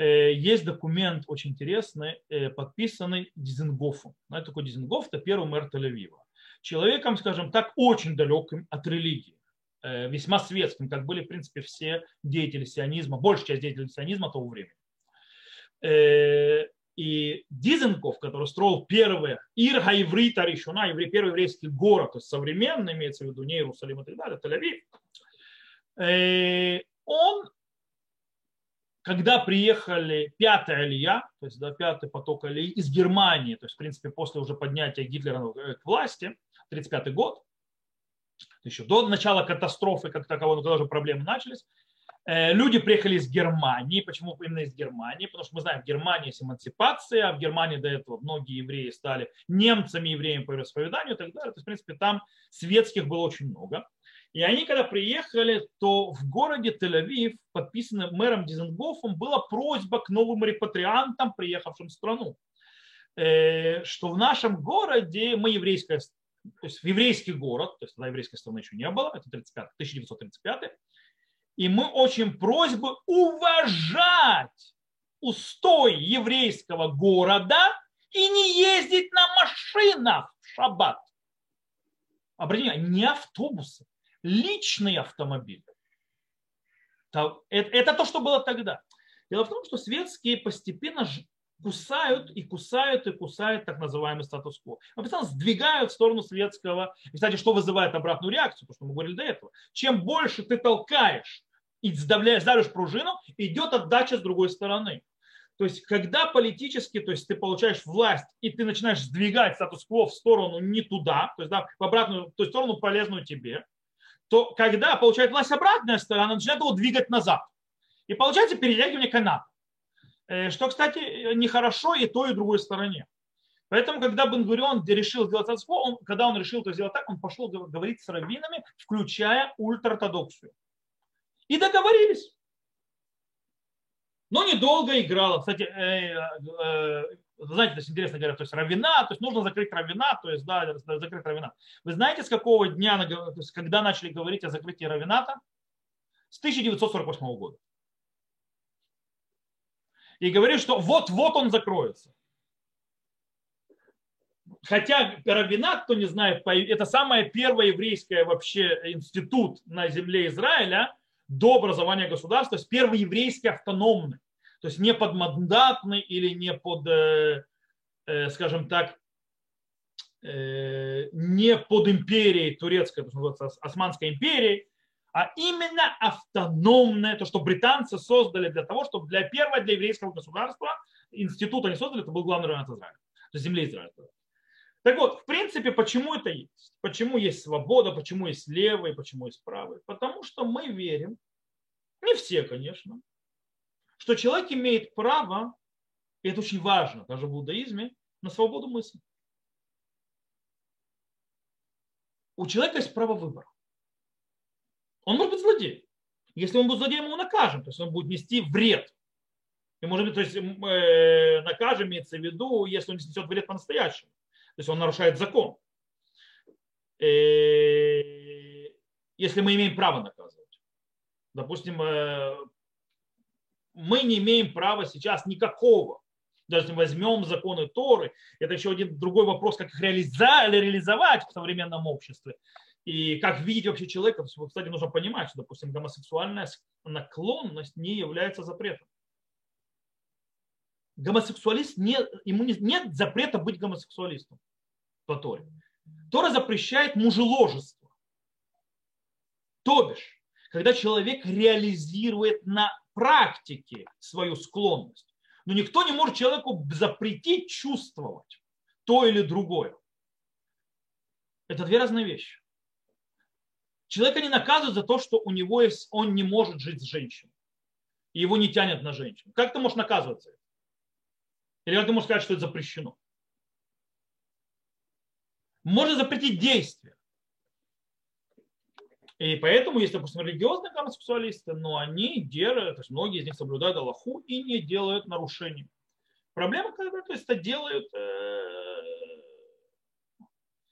Э, есть документ очень интересный, э, подписанный Дизенгофом. Знаете, такой Дизенгоф – это первый мэр Тель-Авива. Человеком, скажем так, очень далеким от религии, э, весьма светским, как были, в принципе, все деятели сионизма, большая часть деятелей сионизма того времени. И Дизенков, который строил первый Ирга Иврита Ришуна, еврей, первый еврейский город, то есть современный, имеется в виду не Иерусалим и так далее, Тель-Авив, э, он, когда приехали пятая Алия, то есть да, пятый поток Алии из Германии, то есть в принципе после уже поднятия Гитлера к власти, 1935 год, еще до начала катастрофы как таковой, но когда уже проблемы начались, Э, люди приехали из Германии. Почему именно из Германии? Потому что мы знаем, в Германии есть эмансипация, а в Германии до этого многие евреи стали немцами, евреями по вероисповеданию и так далее. То есть, в принципе, там светских было очень много. И они, когда приехали, то в городе Тель-Авив, подписанным мэром Дизенгофом, была просьба к новым репатриантам, приехавшим в страну, э, что в нашем городе мы еврейская то есть в еврейский город, то есть тогда еврейской страны еще не было, это 35, 1935 и мы очень просьбы уважать устой еврейского города и не ездить на машинах в шаббат. Обратите не автобусы, личные автомобили. Это то, что было тогда. Дело в том, что светские постепенно кусают и кусают и кусают так называемый статус-кво. Мы постоянно сдвигают в сторону светского. И, кстати, что вызывает обратную реакцию, то, что мы говорили до этого. Чем больше ты толкаешь и сдавляешь, сдавишь пружину, идет отдача с другой стороны. То есть, когда политически, то есть ты получаешь власть, и ты начинаешь сдвигать статус-кво в сторону не туда, то есть да, в обратную, в ту сторону полезную тебе, то когда получает власть обратная сторона, начинает его двигать назад. И получается перетягивание каната. Э, что, кстати, нехорошо и той, и другой стороне. Поэтому, когда Бен-Гурион решил сделать статус он, когда он решил это сделать так, он пошел говорить с раввинами, включая ультраортодоксию. И договорились. Но недолго играла. Кстати, э, э, знаете, то есть интересно говоря, то есть равина, то есть нужно закрыть равина, то есть да, закрыть равина. Вы знаете, с какого дня, то есть когда начали говорить о закрытии равината? С 1948 года и говорит, что вот-вот он закроется. Хотя Равинат, кто не знает, это самое первое еврейское вообще институт на земле Израиля до образования государства, то есть первый еврейский автономный, то есть не подмандатный или не под, э, э, скажем так, э, не под империей турецкой, Османской империей, а именно автономное, то, что британцы создали для того, чтобы для первого, для еврейского государства, института они создали, это был главный район Израиля, то есть земли Израиля. Так вот, в принципе, почему это есть? Почему есть свобода, почему есть левые, почему есть правые? Потому что мы верим, не все, конечно, что человек имеет право, и это очень важно, даже в буддаизме, на свободу мысли. У человека есть право выбора. Он может быть злодей. Если он будет злодеем, его накажем. То есть он будет нести вред. И может быть, то есть э, накажем имеется в виду, если он несет вред по-настоящему. То есть он нарушает закон. Э, если мы имеем право наказывать. Допустим, э, мы не имеем права сейчас никакого. Даже если возьмем законы Торы, это еще один другой вопрос, как их реализовать в современном обществе. И как видеть вообще человека, кстати, нужно понимать, что, допустим, гомосексуальная наклонность не является запретом. Гомосексуалист, не, ему не, нет запрета быть гомосексуалистом по Торе. Тора запрещает мужеложество. То бишь, когда человек реализирует на практике свою склонность. Но никто не может человеку запретить чувствовать то или другое. Это две разные вещи. Человека не наказывают за то, что у него есть, он не может жить с женщиной. И его не тянет на женщину. Как ты можешь наказываться? Или как ты можешь сказать, что это запрещено? Можно запретить действия. И поэтому есть, допустим, религиозные гомосексуалисты, но они делают, то есть многие из них соблюдают Аллаху и не делают нарушений. Проблема, когда то есть, это делают э,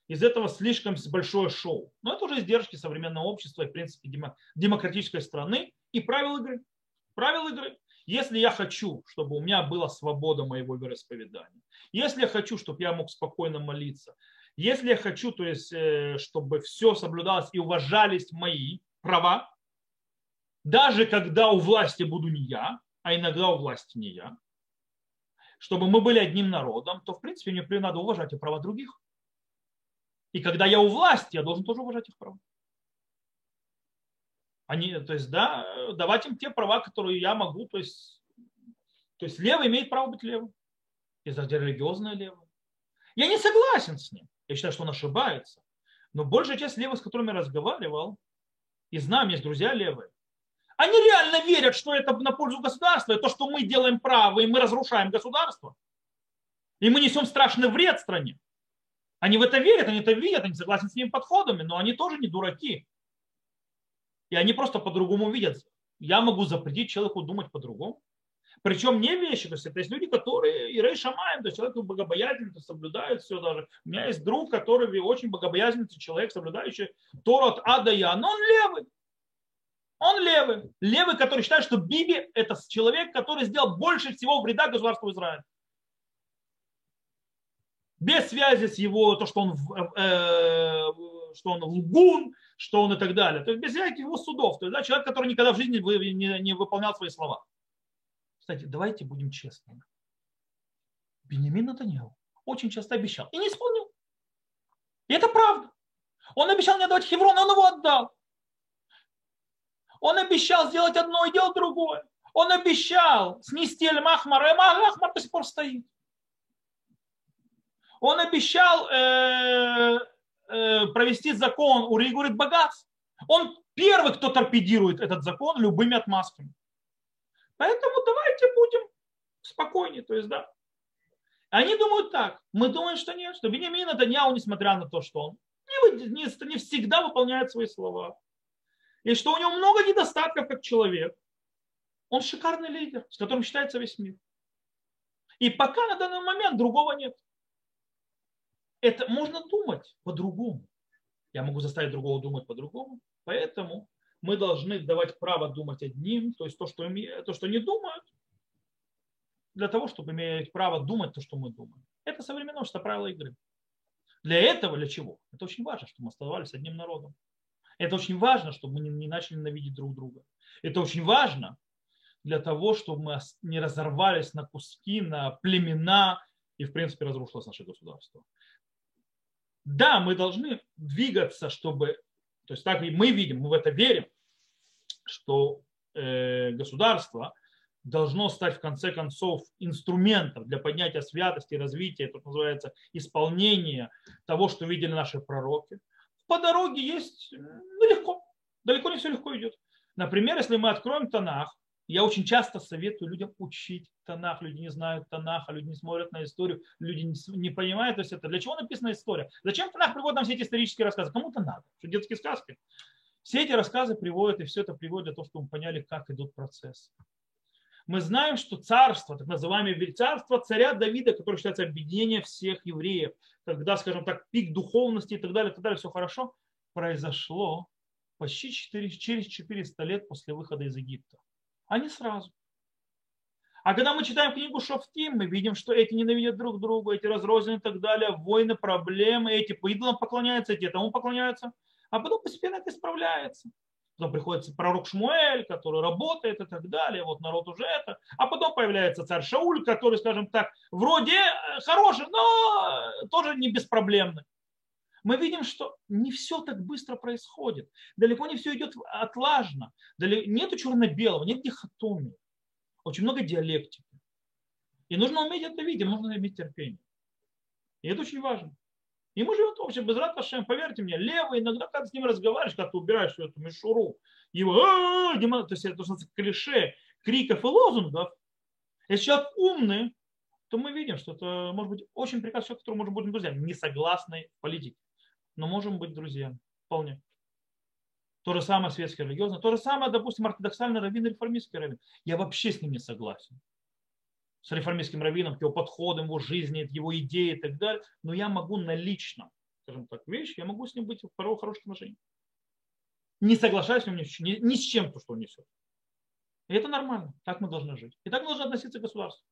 из этого слишком большое шоу. Но это уже издержки современного общества и, в принципе, демократической страны и правил игры. Правил игры. Если я хочу, чтобы у меня была свобода моего вероисповедания, если я хочу, чтобы я мог спокойно молиться, если я хочу, то есть, э, чтобы все соблюдалось и уважались мои права, даже когда у власти буду не я, а иногда у власти не я, чтобы мы были одним народом, то, в принципе, мне надо уважать и права других. И когда я у власти, я должен тоже уважать их права. Они, то есть, да, давать им те права, которые я могу. То есть, то есть левый имеет право быть левым. Если это религиозное левое. Я не согласен с ним. Я считаю, что он ошибается. Но большая часть левых, с которыми я разговаривал, и знаю, есть друзья левые, они реально верят, что это на пользу государства, и то, что мы делаем право, и мы разрушаем государство. И мы несем страшный вред стране. Они в это верят, они это видят, они согласны с ними подходами, но они тоже не дураки. И они просто по-другому видят. Я могу запретить человеку думать по-другому. Причем не вещи, то есть это есть люди, которые и рей шамаем, то есть человек богобоязненный, соблюдает все даже. У меня есть друг, который очень богобоязненный человек, соблюдающий Тору от Ада и но он левый. Он левый. Левый, который считает, что Биби – это человек, который сделал больше всего вреда государству Израиля. Без связи с его, то, что он, э, что он лгун, что он и так далее. То есть без всяких его судов. То есть да, человек, который никогда в жизни не, не выполнял свои слова. Кстати, давайте будем честными. Бенемин Натаньяу очень часто обещал и не исполнил. И это правда. Он обещал не отдавать Хеврон, он его отдал. Он обещал сделать одно и делать другое. Он обещал снести Эль-Махмар, и Махмар до сих пор стоит. Он обещал э, э, провести закон, Ури говорит, богатств. Он первый, кто торпедирует этот закон любыми отмазками. Поэтому давайте будем спокойнее. То есть, да. Они думают так. Мы думаем, что нет, что Бенемин Натаньяу, несмотря на то, что он не, не, не всегда выполняет свои слова, и что у него много недостатков как человек, он шикарный лидер, с которым считается весь мир. И пока на данный момент другого нет. Это можно думать по-другому. Я могу заставить другого думать по-другому. Поэтому мы должны давать право думать одним, то есть то, что, то, что не думают, для того, чтобы иметь право думать то, что мы думаем. Это современное что правило игры. Для этого, для чего? Это очень важно, чтобы мы оставались одним народом. Это очень важно, чтобы мы не начали ненавидеть друг друга. Это очень важно для того, чтобы мы не разорвались на куски, на племена и, в принципе, разрушилось наше государство. Да, мы должны двигаться, чтобы то есть так мы видим, мы в это верим, что э, государство должно стать в конце концов инструментом для поднятия святости, развития, это называется исполнение того, что видели наши пророки. По дороге есть ну, легко, далеко не все легко идет. Например, если мы откроем Танах, я очень часто советую людям учить Танах. Люди не знают Танаха, люди не смотрят на историю, люди не, понимают, то есть это для чего написана история. Зачем Танах приводит нам все эти исторические рассказы? Кому-то надо, что детские сказки. Все эти рассказы приводят, и все это приводит для того, чтобы мы поняли, как идут процессы. Мы знаем, что царство, так называемое царство царя Давида, которое считается объединение всех евреев, когда, скажем так, пик духовности и так далее, и так далее, все хорошо, произошло почти 4, через 400 лет после выхода из Египта а не сразу. А когда мы читаем книгу Шофтим, мы видим, что эти ненавидят друг друга, эти разрознены и так далее, войны, проблемы, эти по идолам поклоняются, эти тому поклоняются. А потом постепенно это исправляется. Потом приходит пророк Шмуэль, который работает и так далее, вот народ уже это. А потом появляется царь Шауль, который, скажем так, вроде э, хороший, но тоже не беспроблемный мы видим, что не все так быстро происходит. Далеко не все идет отлажно. Нету черно-белого, нет дихотомии. Очень много диалектики. И нужно уметь это видеть, нужно иметь терпение. И это очень важно. И мы живем вообще без Раташем, поверьте мне, левый иногда, когда с ним разговариваешь, когда ты убираешь эту мишуру, его, то есть это что клише, криков и лозунгов, если человек умный, то мы видим, что это может быть очень прекрасный человек, который может быть друзьям, не согласный в но можем быть друзьями. Вполне. То же самое светский религиозный, то же самое, допустим, ортодоксальный раввин и реформистский раввин. Я вообще с ним не согласен. С реформистским раввином, к его подходам, его жизни, его идеи и так далее. Но я могу на личном, скажем так, вещь, я могу с ним быть в порой хороших отношениях. Не соглашаюсь с ним ни, ни, с чем, то, что он несет. И это нормально. Так мы должны жить. И так должны относиться к государству.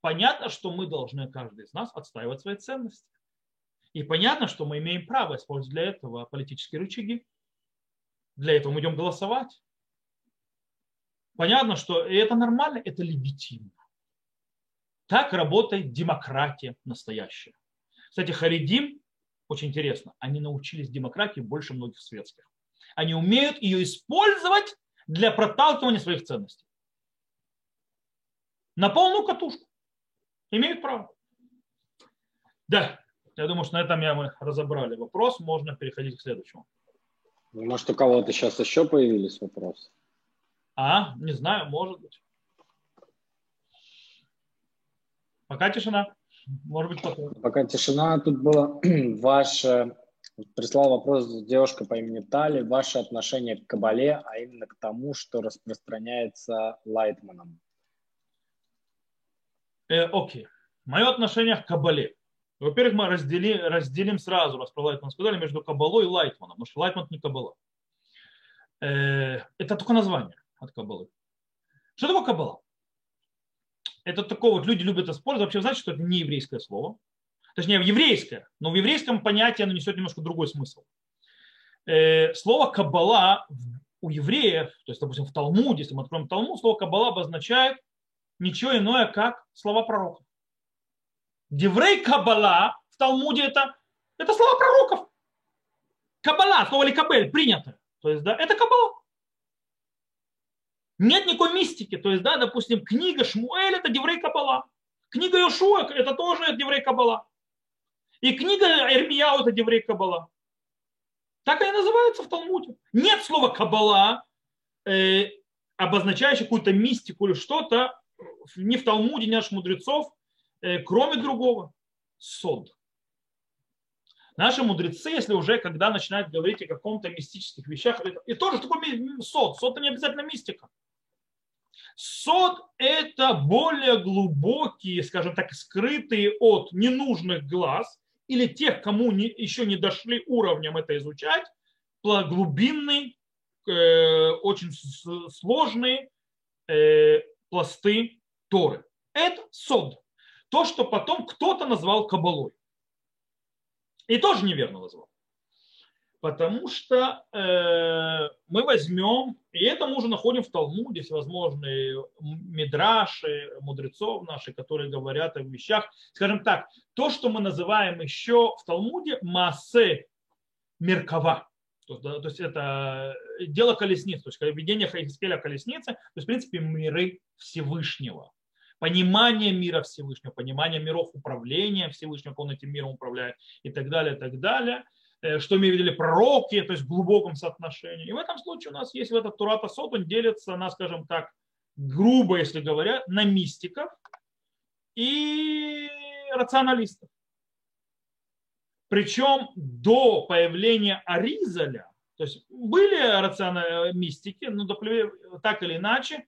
Понятно, что мы должны, каждый из нас, отстаивать свои ценности. И понятно, что мы имеем право использовать для этого политические рычаги. Для этого мы идем голосовать. Понятно, что это нормально, это легитимно. Так работает демократия настоящая. Кстати, Харидим, очень интересно, они научились демократии больше многих светских. Они умеют ее использовать для проталкивания своих ценностей. На полную катушку. Имеют право. Да, я думаю, что на этом я мы разобрали вопрос. Можно переходить к следующему. Может, у кого-то сейчас еще появились вопросы? А, не знаю, может быть. Пока тишина. Может быть, потом. Пока тишина. Тут было [CLEARS THROAT] ваше... Прислал вопрос девушка по имени Тали. Ваше отношение к Кабале, а именно к тому, что распространяется Лайтманом. Э, окей. Мое отношение к Кабале. Во-первых, мы раздели, разделим сразу, раз про Лайтман сказали, между Кабалой и Лайтманом, потому что Лайтман не Кабала. Э, это только название от Кабалы. Что такое Кабала? Это такое вот люди любят использовать. Вообще, знаете, что это не еврейское слово. Точнее, еврейское, но в еврейском понятии оно несет немножко другой смысл. Э, слово Кабала у евреев, то есть, допустим, в Талмуде, если мы откроем Талмуд, слово Кабала обозначает ничего иное, как слова пророка. Деврей Кабала в Талмуде это, это слова пророков. Кабала, слово или кабель, принято. То есть, да, это Кабала. Нет никакой мистики. То есть, да, допустим, книга Шмуэль это Деврей Кабала. Книга Йошуа это тоже Деврей Кабала. И книга Эрмияу это Деврей Кабала. Так они называются в Талмуде. Нет слова Кабала, э, обозначающего какую-то мистику или что-то ни в Талмуде, ни наших мудрецов, Э, кроме другого, сод. Наши мудрецы, если уже когда начинают говорить о каком-то мистических вещах, и тоже такой сод. Сод это не обязательно мистика. Сод – это более глубокие, скажем так, скрытые от ненужных глаз или тех, кому не, еще не дошли уровнем это изучать, глубинные, э, очень сложные э, пласты Торы. Это сод то, что потом кто-то назвал кабалой. И тоже неверно назвал. Потому что э, мы возьмем, и это мы уже находим в Талмуде, всевозможные мидраши, мудрецов наши, которые говорят о вещах. Скажем так, то, что мы называем еще в Талмуде массе меркава. То, да, то есть это дело колесниц, то есть видение Хаискеля колесницы, то есть в принципе миры Всевышнего понимание мира Всевышнего, понимание миров управления Всевышнего, как он этим миром управляет и так далее, и так далее э, что мы видели пророки, то есть в глубоком соотношении. И в этом случае у нас есть в этот Турата Сот, он делится на, скажем так, грубо, если говоря, на мистиков и рационалистов. Причем до появления Аризаля, то есть были рациональные мистики, но так или иначе,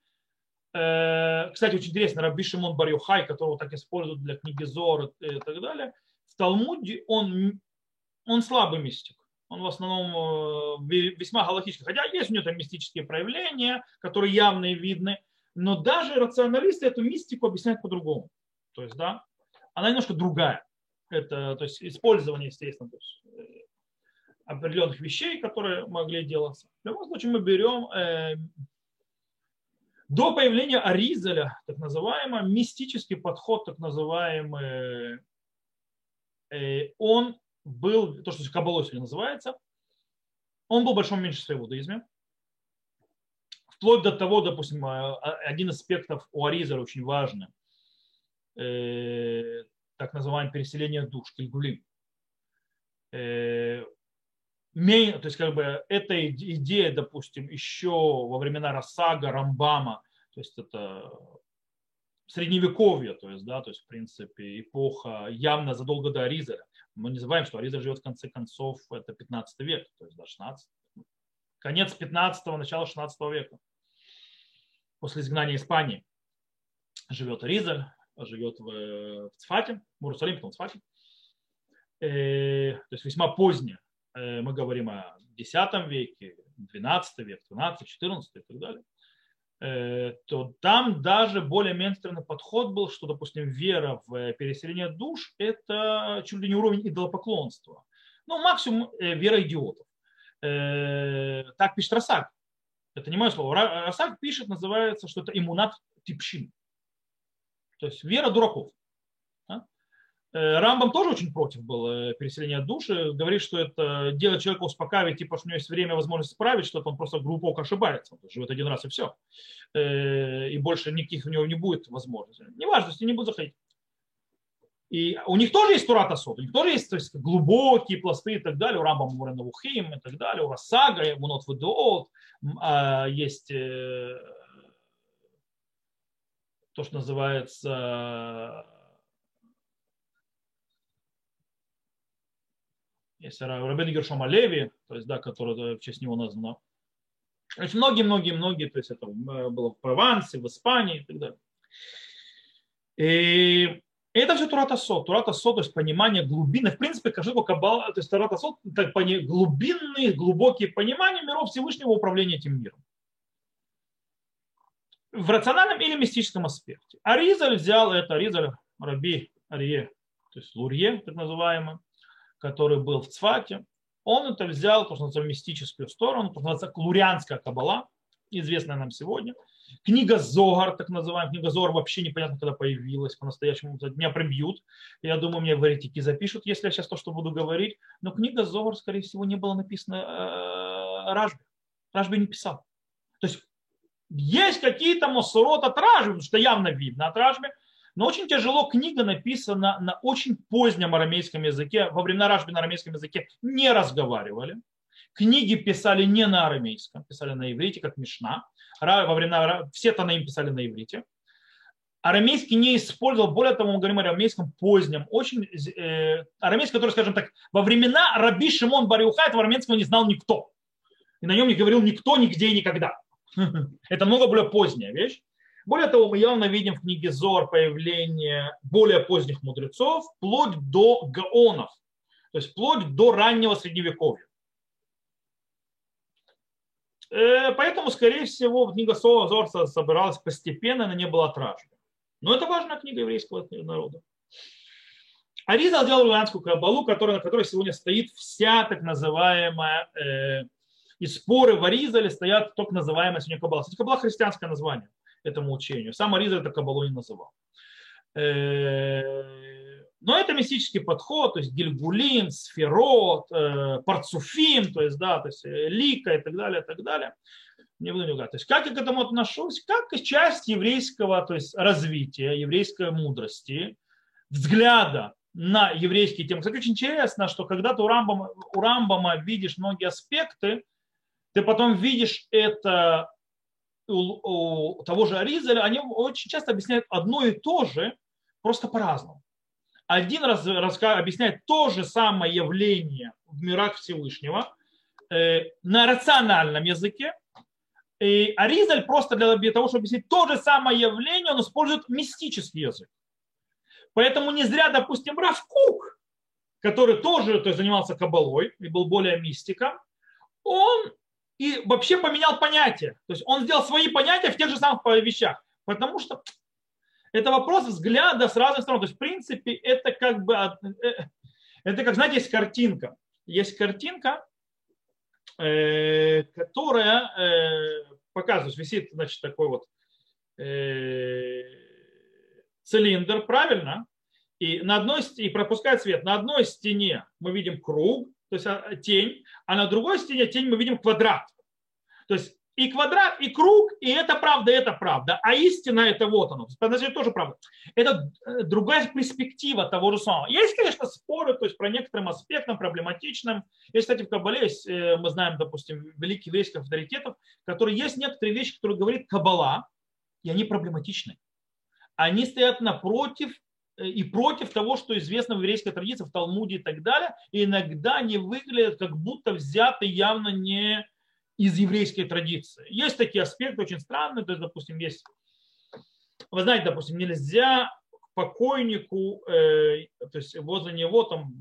Э, кстати, очень интересно, Раби Шимон Барюхай, которого так используют для книги Зор и так далее, в Талмуде он, он слабый мистик. Он в основном э, весьма галактический. Хотя есть у него там мистические проявления, которые явно и видны. Но даже рационалисты эту мистику объясняют по-другому. То есть, да, она немножко другая. Это, то есть, использование, естественно, то есть, э, определенных вещей, которые могли делаться. В любом случае, мы берем до появления Аризаля, так называемый, мистический подход, так называемый, э, он был, то, что Кабалой сегодня называется, он был в большом меньшинстве в иудаизме. Вплоть до того, допустим, а, а, один из аспектов у Аризаля очень важный, э, так называемое переселение душ, кильгулим. Э, то есть как бы эта идея, допустим, еще во времена Рассага, Рамбама, то есть это средневековье, то есть, да, то есть, в принципе, эпоха явно задолго до Аризера. Мы не забываем, что Аризер живет в конце концов, это 15 век, то есть, да, 16. Конец 15-го, начало 16 века. После изгнания Испании живет Аризер, живет в, в Цфате, в Иерусалиме, потом в Цфате. Э, то есть весьма позднее Э, мы говорим о X веке, XII век, XII, XIV и так далее, то там даже более мейнстримный подход был, что, допустим, вера в э, переселение душ – это чуть ли не уровень идолопоклонства. Ну, максимум вера идиотов. Так пишет Расак. Это не мое слово. Расак пишет, называется, что это иммунат типшин. То есть вера дураков. Э, Рамбам тоже очень против был э, переселения души. Говорит, что это делает человека успокаивать, типа, что у него есть время, возможность исправить что-то, он просто глубоко ошибается. Он живет один раз и все. Э, и больше никаких у него не будет возможностей. Неважно, если не будет заходить. И у них тоже есть Турата Сот, у них тоже есть то есть, глубокие пласты и так далее, у Рамбама Муранавухим и так далее, у Расага, Мунот Ведоот, а, есть то, что называется есть Рабин Гершома Леви, то есть, да, который в честь него названо. То есть многие-многие-многие, то есть это было в Провансе, в Испании и так далее. И это все Турата Сот. То есть понимание глубины. В принципе, каждый Каббала, то есть Турата Сот, это глубинные, глубокие понимания миров Всевышнего управления этим миром. В рациональном или мистическом аспекте. Аризаль взял это, Аризаль, Раби Арие, то есть Лурье, так называемый, который был в Цфате, он это взял, то, что называется, мистическую сторону, то, что называется Клурианская кабала, известная нам сегодня. Книга Зогар, так называемая, книга Зогар вообще непонятно, когда появилась, по-настоящему меня прибьют. Я думаю, мне в еретики запишут, если я сейчас то, что буду говорить. Но книга Зогар, скорее всего, не была написана э, Ражбе. Ражбе не писал. То есть есть какие-то мосорот от Ражбе, что явно видно от Ражбе, но очень тяжело, книга написана на очень позднем арамейском языке. Во времена Рашби на арамейском языке не разговаривали. Книги писали не на арамейском, писали на иврите, как Мишна. Во времена, все Танаим писали на иврите. Арамейский не использовал, более того, мы говорим о арамейском позднем, очень э, арамейский, который, скажем так, во времена Раби Шимон Бариуха этого арамейского не знал никто. И на нем не говорил никто, нигде и никогда. [LAUGHS] Это много более поздняя вещь. Более того, мы явно видим в книге Зор появление более поздних мудрецов, вплоть до гаонов, то есть вплоть до раннего средневековья. Э, поэтому, скорее всего, книга Зор собиралась постепенно, она не была отражена. Но это важная книга еврейского народа. Ариза сделал ирландскую кабалу, которая, на которой сегодня стоит вся так называемая, э, и споры в Аризале стоят только называемая сегодня кабала. Это кабала христианское название этому учению. Сам Ариза это Кабалу не называл. Э, но это мистический подход, то есть Гильгулин, Сферот, э, Парцуфим, то есть, да, то есть э, Лика и так далее, и так далее. Не буду не То есть как я к этому отношусь? Как часть еврейского то есть, развития, еврейской мудрости, взгляда на еврейские темы. Кстати, очень интересно, что когда ты у Рамбама, у Рамбама видишь многие аспекты, ты потом видишь это у, у того же Аризаля, они очень часто объясняют одно и то же, просто по-разному. Один раз, раз объясняет то же самое явление в мирах Всевышнего э, на рациональном языке, и Аризаль просто для, того, чтобы объяснить то же самое явление, он использует мистический язык. Поэтому не зря, допустим, Равкук, который тоже то есть, занимался кабалой и был более мистиком, он и вообще поменял понятие. То есть он сделал свои понятия в тех же самых вещах. Потому что это вопрос взгляда с разных сторон. То есть, в принципе, это как бы, э, это как, знаете, есть картинка. Есть картинка, э, которая э, показывает, висит, значит, такой вот цилиндр, правильно? И, на одной, и пропускает свет. На одной стене мы видим круг, то есть а, тень, а на другой стене тень мы видим квадрат. То есть и квадрат, и круг, и это правда, и это правда. А истина это вот оно. Подожди, тоже правда. Это э, другая перспектива того же самого. Есть, конечно, споры, то есть про некоторым аспектам проблематичным. Есть, кстати, в Кабале э, мы знаем, допустим, великих еврейских авторитетов, которые есть некоторые вещи, которые говорит Кабала, и они проблематичны. Они стоят напротив Э, и против того, что известно в еврейской традиции, в Талмуде и так далее, и иногда они выглядят как будто взяты явно не из еврейской традиции. Есть такие аспекты очень странные, то есть, допустим, есть, вы знаете, допустим, нельзя покойнику, э, то есть возле него там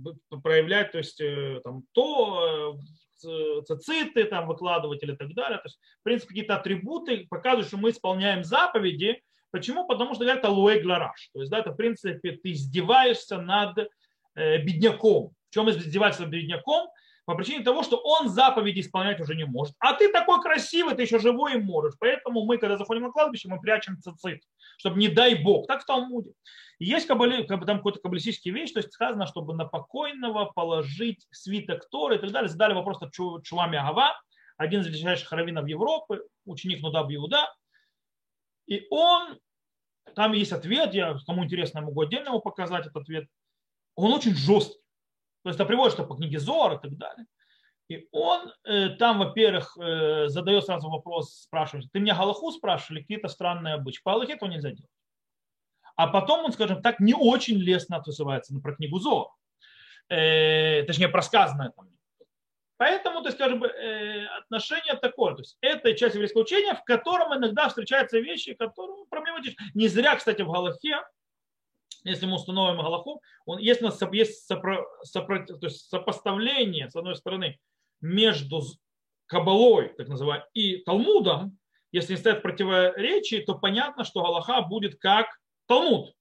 проявлять, то есть э, там то э, цициты там выкладывать или так далее. То есть, в принципе, какие-то атрибуты показывают, что мы исполняем заповеди, Почему? Потому что это луэ глараш. То есть, да, это, в принципе, ты издеваешься над э, бедняком. В чем издеваешься над бедняком? по причине того, что он заповеди исполнять уже не может. А ты такой красивый, ты еще живой и можешь. Поэтому мы, когда заходим на кладбище, мы прячем цицит, чтобы не дай бог. Так в Талмуде. И есть кабали, там какой-то каббалистический вещь, то есть сказано, чтобы на покойного положить свиток Торы и так далее. Задали вопрос от Чувами Агава, один из величайших раввинов Европы, ученик Нудаб Иуда. И он, там есть ответ, я кому интересно могу отдельно его показать, этот ответ. Он очень жесткий. То есть это приводит, что по книге Зор и так далее. И он э, там, во-первых, э, задает сразу вопрос, спрашивает, ты меня Галаху спрашивали, какие-то странные обычаи. По Галахе этого нельзя делать. А потом он, скажем так, не очень лестно отзывается про книгу Зор. Э, точнее, про сказанное там. Поэтому, то есть, скажем, э, отношение такое. То есть, это часть еврейского учения, в котором иногда встречаются вещи, которые проблематичны. Не зря, кстати, в Галахе если мы установим Галаху, он, если у нас есть сопро, сопро, то есть сопоставление, с одной стороны, между Кабалой, так называемой, и Талмудом, если не стоят противоречия, то понятно, что Галаха будет как Талмуд.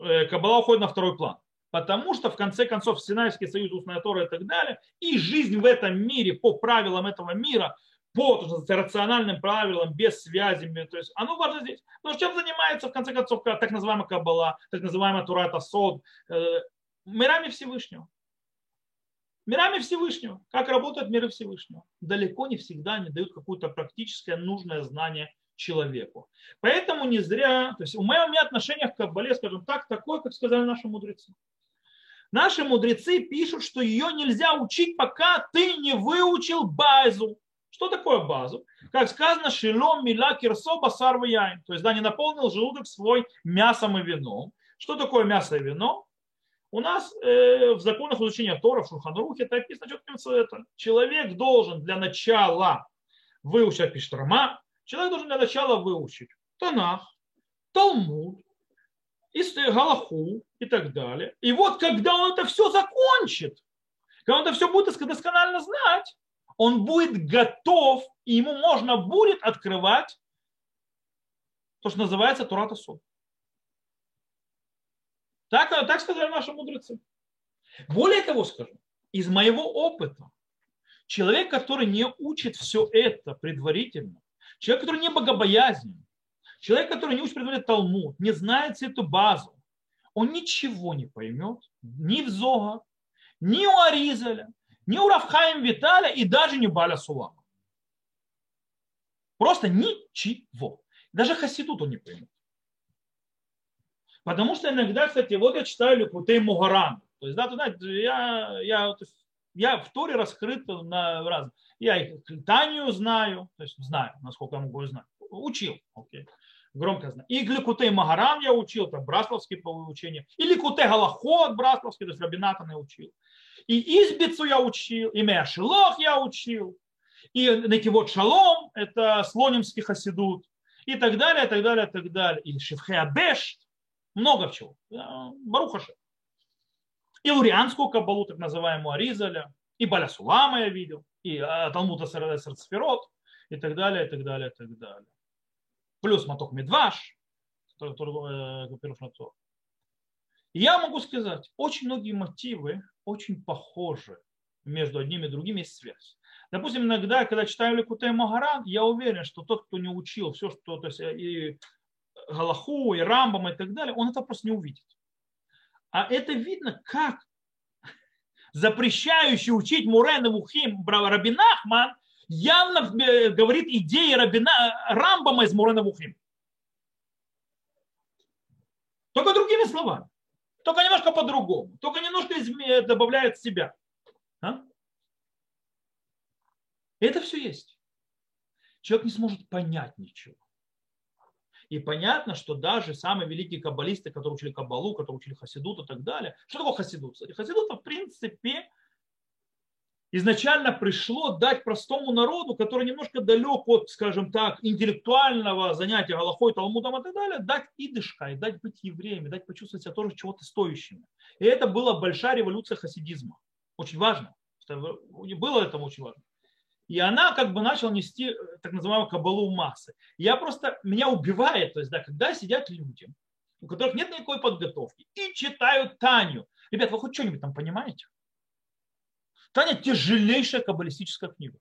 Э, Кабала уходит на второй план. Потому что, в конце концов, Синайский союз, устная Тора и так далее, и жизнь в этом мире, по правилам этого мира, по рациональным правилам, без связи. То есть оно важно здесь. Но чем занимается, в конце концов, так называемая Каббала, так называемая Турата Сод, э, мирами Всевышнего. Мирами Всевышнего. Как работают миры Всевышнего. Далеко не всегда они дают какое-то практическое нужное знание человеку. Поэтому не зря, то есть у меня, у меня отношение к Каббале, скажем так, такое, как сказали наши мудрецы. Наши мудрецы пишут, что ее нельзя учить, пока ты не выучил базу. Что такое базу? Как сказано, шилом мила кирсо басар яйн. То есть, да, не наполнил желудок свой мясом и вином. Что такое мясо и вино? У нас э, в законах изучения Тора, в Шуханрухе, это описано четким цветом. Человек должен для начала выучить Пиштрама, человек должен для начала выучить Танах, Талмуд, Галаху и так далее. И вот когда он это все закончит, когда он это все будет досконально знать, он будет готов, и ему можно будет открывать то, что называется Турата Суд. Так, так сказали наши мудрецы. Более того скажу, из моего опыта, человек, который не учит все это предварительно, человек, который не богобоязнен, человек, который не учит предварительно Талмуд, не знает эту базу, он ничего не поймет ни в Зога, ни у Аризаля, ни у Рафхаим Виталя и даже не Баля Сулама. Просто ничего. Даже Хасидут он не поймет. Потому что иногда, кстати, вот я читаю Ликутей Мугаран. То есть, да, ты знаешь, я, я, я в Торе раскрыт на раз. Я их Танию знаю, то есть знаю, насколько я могу знать. Учил, окей. Громко знаю. И Ликутей Магарам я учил, там Брасловский по учению. И Ликутей Галахот Брасловский, то есть Рабинатан я учил. И Избицу я учил, и Меашилох я учил, и Некивот Шалом, это слонимский хасидут, и так далее, и так далее, и так далее. Или Шевхеабеш, много чего. Барухаши. И Лурианскую кабалу, так называемую Аризаля, и Баля Сулама я видел, и а, Талмута Сарцферот, и так далее, и так далее, и так далее. Плюс Маток Медваш, который, который э, на то. Я могу сказать, очень многие мотивы очень похожи между одними и другими, есть связь. Допустим, иногда, когда читаю Лекутей Магаран, я уверен, что тот, кто не учил все, что то есть, и Галаху, и Рамбам и так далее, он это просто не увидит. А это видно, как запрещающий учить Мурен и Вухим Рабин Ахман явно э, говорит идеи Рабина, Рамбама из Мурена Вухим. Только другими словами. Только немножко по-другому. Только немножко добавляет себя. А? Это все есть. Человек не сможет понять ничего. И понятно, что даже самые великие каббалисты, которые учили каббалу, которые учили хасидут и так далее. Что такое хасидут? Хасидут, в принципе, изначально пришло дать простому народу, который немножко далек от, скажем так, интеллектуального занятия Галахой, Талмудом и так далее, дать идышка, и дать быть евреями, дать почувствовать себя тоже чего-то стоящими. И это была большая революция хасидизма. Очень важно. Было это очень важно. И она как бы начала нести э, так называемую кабалу массы. Я просто, меня убивает, то есть, да, когда сидят люди, у которых нет никакой подготовки, и читают Таню. Ребят, вы хоть что-нибудь там понимаете? Таня тяжелейшая каббалистическая книга.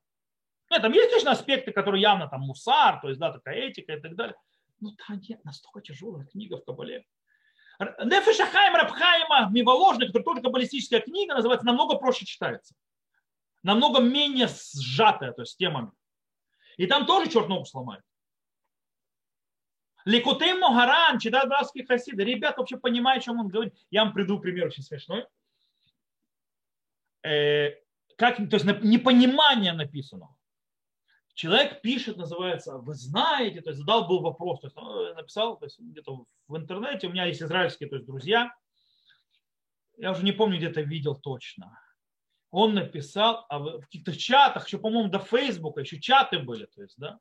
Нет, там есть, конечно, аспекты, которые явно там мусар, то есть, да, такая этика и так далее. Но Таня настолько тяжелая книга в Кабале. Нефеша Хайм Рабхайма Миволожник, который тоже каббалистическая книга, называется, намного проще читается. Намного менее сжатая, то есть темами. И там тоже черт ногу сломает. Ликутей Могаран, читают братские хасиды. Ребята вообще понимают, о чем он говорит. Я вам приду пример очень смешной. Э, как, то есть непонимание написано. Человек пишет, называется, вы знаете, то есть задал был вопрос, то есть он написал то есть, где-то в интернете, у меня есть израильские то есть, друзья, я уже не помню, где-то видел точно. Он написал а в каких-то чатах, еще, по-моему, до Фейсбука, еще чаты были, то есть, да,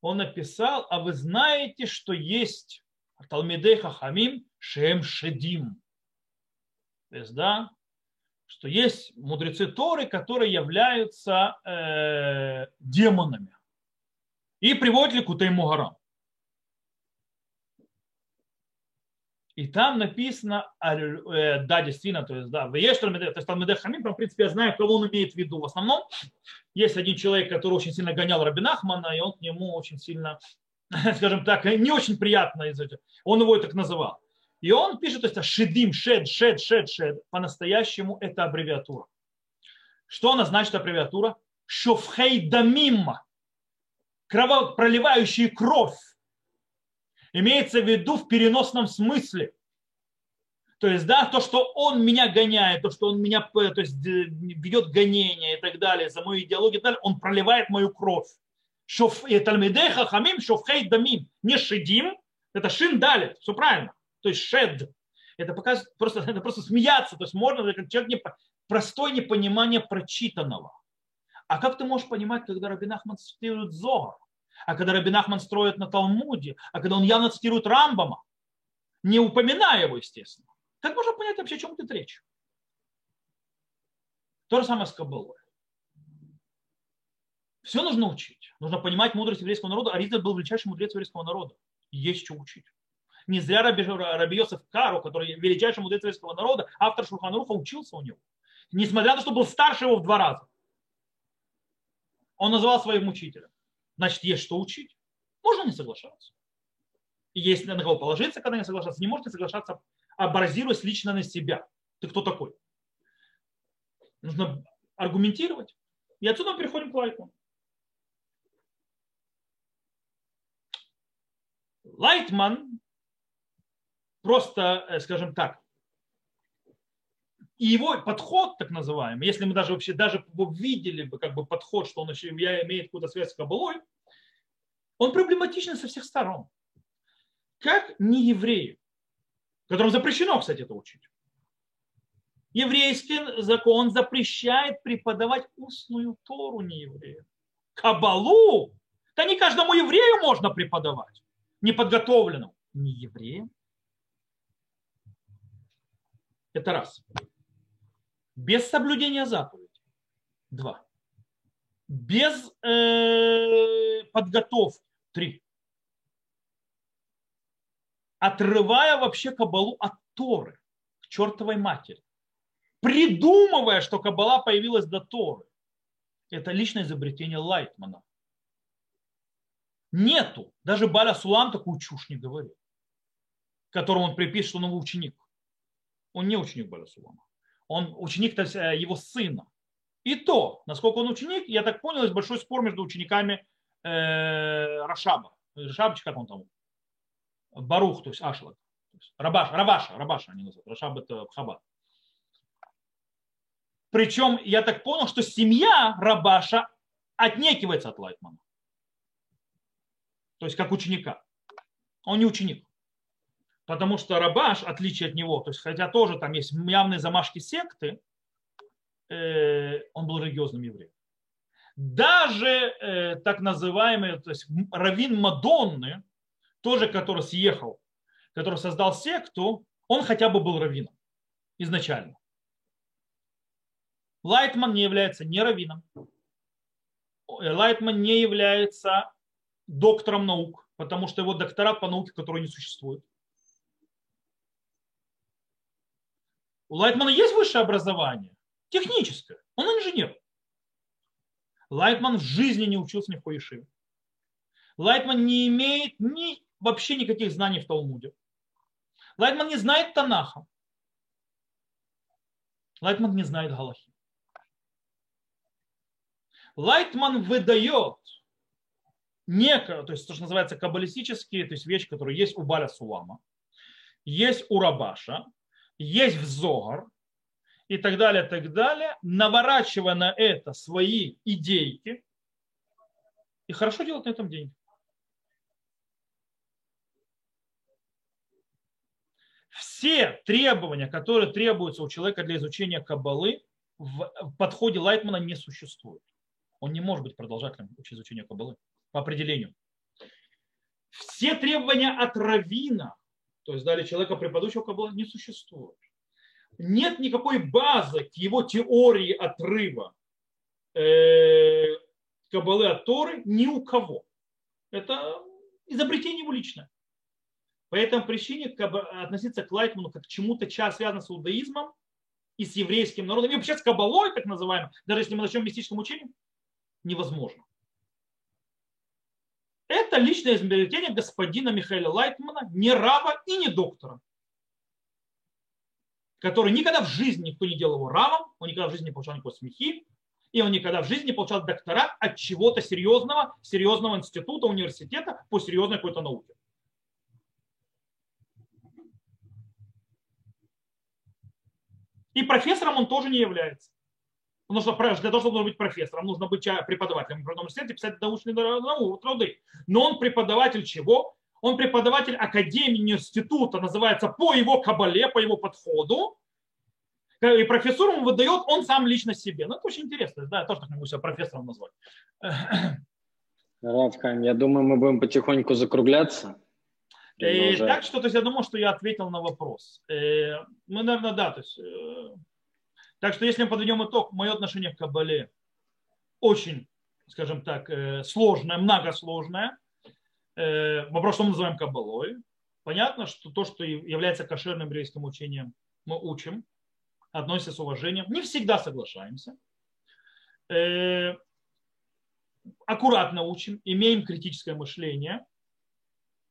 он написал, а вы знаете, что есть Талмидей Хахамим Шем Шедим. То есть, да, что есть мудрецы Торы, которые являются э, демонами. И приводит Ликутей Мугарам. И там написано, э, да, действительно, то есть, да, то есть Талмидех Хамим, в принципе, я знаю, кого он имеет в виду. В основном есть один человек, который очень сильно гонял Рабин Ахмана, и он к нему очень сильно, [LAUGHS] скажем так, не очень приятно, он его так называл. И он пишет, то есть шедим, шед, шед, шед, шед, по-настоящему это аббревиатура. Что она значит аббревиатура? Шофхей дамимма, проливающие кровь имеется в виду в переносном смысле. То есть, да, то, что он меня гоняет, то, что он меня то есть, ведет гонение и так далее, за мою идеологию и так далее, он проливает мою кровь. Шоф, и Талмидеха Хамим Шофхей Дамим. Не Шедим, это Шин Далит, все правильно. То есть Шед. Это показывает, просто, [LAUGHS] это просто смеяться. То есть можно, как человек не, простое непонимание прочитанного. А как ты можешь понимать, когда Рабин Ахман цитирует Зогар? А когда Рабин Ахман строит на Талмуде, а когда он явно цитирует Рамбама, не упоминая его, естественно. Как можно понять вообще, о чем идет речь? То же самое с Кабалой. Все нужно учить. Нужно понимать мудрость еврейского народа. Аризаль был величайший мудрец еврейского народа. Есть что учить. Не зря Раби, Раби Йосеф Кару, который величайший мудрец еврейского народа, автор Шурханаруха, учился у него. Несмотря на то, что был старше его в два раза. Он называл своим учителем значит, есть что учить. Можно не соглашаться. Есть на кого положиться, когда не соглашаться. Не можете соглашаться, а лично на себя. Ты кто такой? Нужно аргументировать. И отсюда мы переходим к Лайтману. Лайтман просто, э, скажем так, и его подход, так называемый, если мы даже вообще даже видели бы как бы подход, что он еще имеет какую-то связь с Кабалой, он проблематичен со всех сторон. Как не евреи, которым запрещено, кстати, это учить. Еврейский закон запрещает преподавать устную Тору не евреям. Кабалу, да не каждому еврею можно преподавать, неподготовленному. Не евреям. Это раз без соблюдения заповедей. Два. Без э, подготовки. Три. Отрывая вообще кабалу от Торы к чертовой матери. Придумывая, что кабала появилась до Торы. Это личное изобретение Лайтмана. Нету. Даже Баля Сулам такую чушь не говорит. Которому он припишет, что он его ученик. Он не ученик Баля Сулама он ученик э, его сына. И то, насколько он ученик, я так понял, есть большой спор между учениками э, Рашаба. Рашабыч, как он там? Барух, то есть Ашлаг. Рабаш, Рабаша, Рабаша они называют. Рашаб это Хабад. Причем я так понял, что семья Рабаша отнекивается от Лайтмана. То есть как ученика. Он не ученик. Потому что Рабаш, отличие от него, то есть хотя тоже там есть явные замашки секты, э, он был религиозным евреем. Даже э, так называемый, то есть раввин Мадонны, тоже который съехал, который создал секту, он хотя бы был раввином изначально. Лайтман не является не раввином. Лайтман не является доктором наук, потому что его докторат по науке, который не существует. У Лайтмана есть высшее образование, техническое. Он инженер. Лайтман в жизни не учился ни в по... ешиве. Лайтман не имеет ни, вообще никаких знаний в Талмуде. Лайтман не знает Танаха. Лайтман не знает Галахи. Лайтман выдает некое, то есть то, что называется каббалистические, то есть вещи, которые есть у Баля Сулама, есть у Рабаша, есть в Зогар и так далее, так далее, наворачивая на это свои идейки и хорошо делать на этом деньги. Все требования, которые требуются у человека для изучения Каббалы, в подходе Лайтмана не существуют. Он не может быть продолжателем изучения Каббалы по определению. Все требования от равина, то есть дали человека, преподающего Каббала, не существуют. Нет никакой базы к его теории отрыва э, Каббалы от Торы ни у кого. Это изобретение его личное. По этой причине относиться к Лайтману как к чему-то связанному с иудаизмом и с еврейским народом, и вообще с Кабалой, так называемым, даже если мы начнем мистическим учением, невозможно. Это личное изобретение господина Михаила Лайтмана, не раба и не доктора, который никогда в жизни никто не делал его равом, он никогда в жизни не получал никакой смехи, и он никогда в жизни не получал докторат от чего-то серьезного, серьезного института, университета по серьезной какой-то науке. И профессором он тоже не является. Потому что для того, чтобы быть профессором, нужно быть преподавателем в университете, писать научные труды. Но он преподаватель чего? Он преподаватель академии института, называется по его кабале, по его подходу. И профессору он выдает он сам лично себе. Ну, это очень интересно. Да, я тоже так могу себя профессором назвать. [COUGHS] Равкайм, я думаю, мы будем потихоньку закругляться. И, э, так что, то есть я думал, что я ответил на вопрос. Э, мы, наверное, да, то есть э, так что если мы подведем итог, мое отношение к Кабале очень, скажем так, э, сложное, многосложное. Э, вопрос, что мы называем Кабалой. Понятно, что то, что является кошерным еврейским учением, мы учим, относимся с уважением. Не всегда соглашаемся. Э, аккуратно учим, имеем критическое мышление.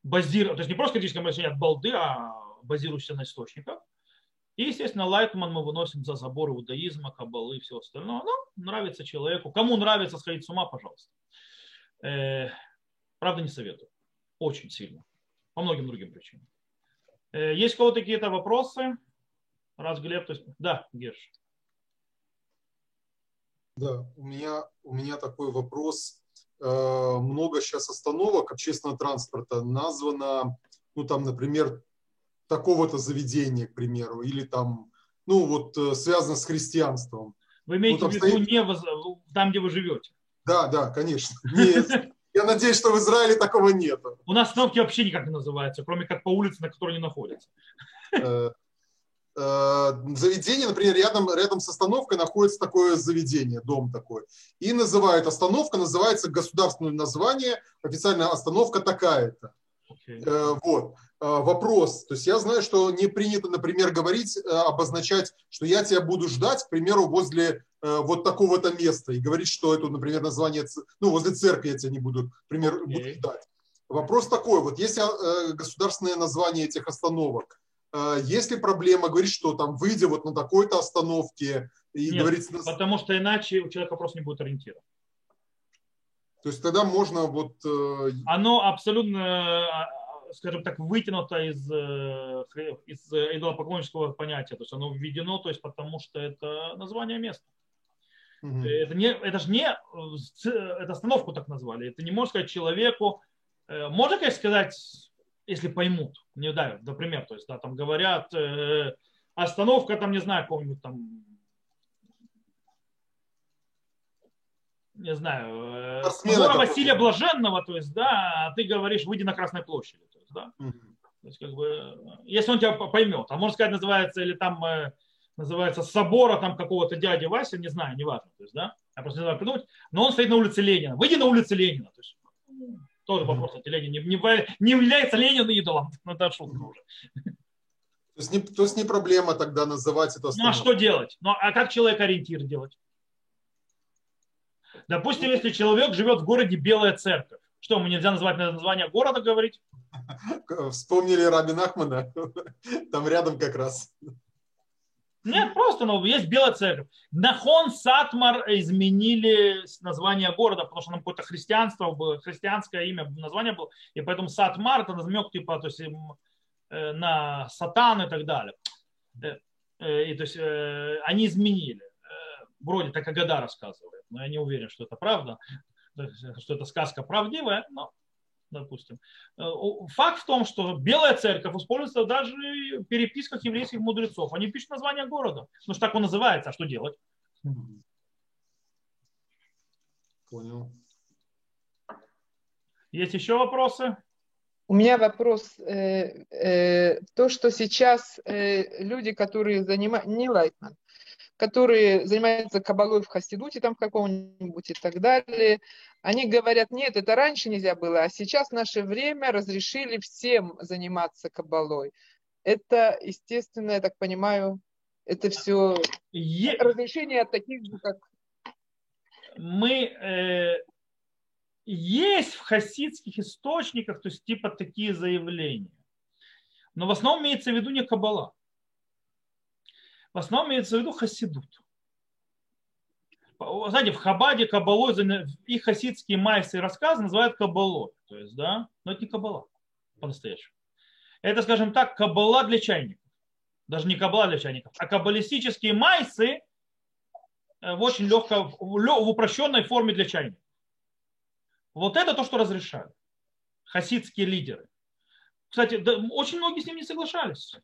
Базир... То есть не просто критическое мышление от балды, а базирующееся на источниках. И, естественно, Лайтман мы выносим за забор иудаизма, кабалы и все остальное. Ну, нравится человеку. Кому нравится сходить с ума, пожалуйста. Э, правда, не советую. Очень сильно. По многим другим причинам. Э, есть у кого-то какие-то вопросы? Раз Глеб, то есть... Да, Герш. Да, у меня, у меня такой вопрос. Э, много сейчас остановок общественного транспорта названо, ну там, например, такого-то заведения, к примеру, или там, ну вот э, связано с христианством. Вы имеете вот в виду не воз... там, где вы живете? Да, да, конечно. Нет. Я надеюсь, что в Израиле такого нет. У нас остановки вообще никак не называются, кроме как по улице, на которой они находятся. Э, э, заведение, например, рядом, рядом с остановкой находится такое заведение, дом такой. И называют остановка, называется государственное название, официальная остановка такая-то. Okay. Вот. А, вопрос. То есть я знаю, что не принято, например, говорить, э, обозначать, что я тебя буду ждать, к примеру, возле э, вот такого-то места и говорить, что это, например, название, ну, возле церкви я тебя не буду, например, okay. буду ждать. Вопрос такой, вот есть э, государственное название этих остановок, есть ли проблема говорить, что там выйдя вот на такой-то остановке и Нет, говорить... потому что иначе у человека просто не будет ориентира. То есть тогда можно вот... Оно абсолютно скажем так, вытянуто из, э, из идолопоклоннического понятия. То есть оно введено, то есть потому что это название места. Угу. Это, не, это же не э, это остановку так назвали. Это не можно сказать человеку. Можно, конечно, сказать, если поймут, не да, например, то есть, да, там говорят, остановка, там, не знаю, какого-нибудь там не знаю, собора Василия Блаженного, то есть, да, а ты говоришь, выйди на Красной площади да? То есть, как бы, если он тебя поймет, а можно сказать, называется, или там э, называется собора там какого-то дяди Вася, не знаю, неважно, то есть, да, я просто не знаю придумать, но он стоит на улице Ленина, выйди на улице Ленина, то есть, тоже вопрос, кстати, Ленин не, не, не является Ленин идолом, ну, это шутка уже. То есть, не, то есть не проблема тогда называть это Ну а что делать? Ну а как человек ориентир делать? Допустим, если человек живет в городе Белая Церковь, что, ему нельзя назвать название города говорить? [LAUGHS] Вспомнили Рабин Ахмана, [LAUGHS] там рядом как раз. Нет, просто ну, есть Белая Церковь. Нахон Сатмар изменили название города, потому что там какое-то христианство было, христианское имя, название было, и поэтому Сатмар это намек типа, то есть, э, на сатан и так далее. Э, э, и, то есть, они изменили. Вроде так Агада рассказывает, но я не уверен, что это правда, что это сказка правдивая, но допустим. Э, факт в том, что Белая Церковь используется даже в переписках еврейских мудрецов. Они пишут название города. Ну что так он называется, а что делать? Понял. Есть еще вопросы? У меня вопрос. Э, э, то, что сейчас э, люди, которые занимаются, не Лайтман, которые занимаются кабалой в Хасидуте там каком-нибудь и так далее, они говорят, нет, это раньше нельзя было, а сейчас в наше время разрешили всем заниматься кабалой. Это, естественно, я так понимаю, это все е... разрешение от таких же, как... Мы... Э, есть в хасидских источниках, то есть типа такие заявления. Но в основном имеется в виду не кабала. В основном имеется в виду хасидут. Знаете, в Хабаде кабалой, их хасидские майсы и рассказы называют кабалой. То есть, да, но это не кабала по-настоящему. Это, скажем так, кабала для чайников. Даже не кабала для чайников, а каббалистические майсы э, в очень легко, в упрощенной форме для чайников. Вот это то, что разрешают хасидские лидеры. Кстати, да, очень многие с ним не соглашались.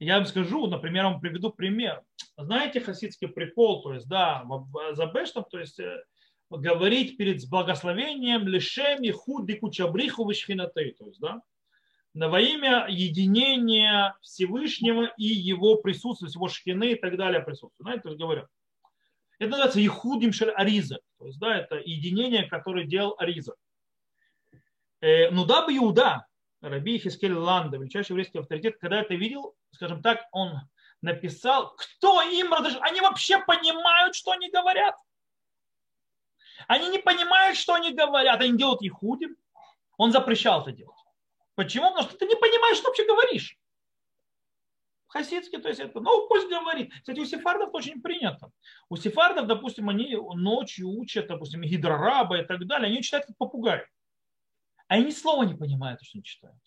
Я вам скажу, например, вам приведу пример. Знаете хасидский прикол, то есть, да, за Бештом, то есть, э, говорить перед благословением лишем и худ кучабриху вишхинаты, то есть, да, во имя единения Всевышнего и его присутствия, его шхины и так далее присутствия. Знаете, то есть говорят. Это называется Ихудим Шель Ариза. То есть, да, это единение, которое делал Ариза. Э, ну да бы Иуда, Раби Хискель Ланда, величайший еврейский авторитет, когда это видел, скажем так, он написал, кто им разрешил. Они вообще понимают, что они говорят. Они не понимают, что они говорят. Они делают их худим. Он запрещал это делать. Почему? Потому что ты не понимаешь, что вообще говоришь. Хасидский, то есть это, ну, пусть говорит. Кстати, у сефардов очень принято. У сефардов, допустим, они ночью учат, допустим, гидрораба и так далее, они читают как попугай. А они ни слова не понимают, что они читают.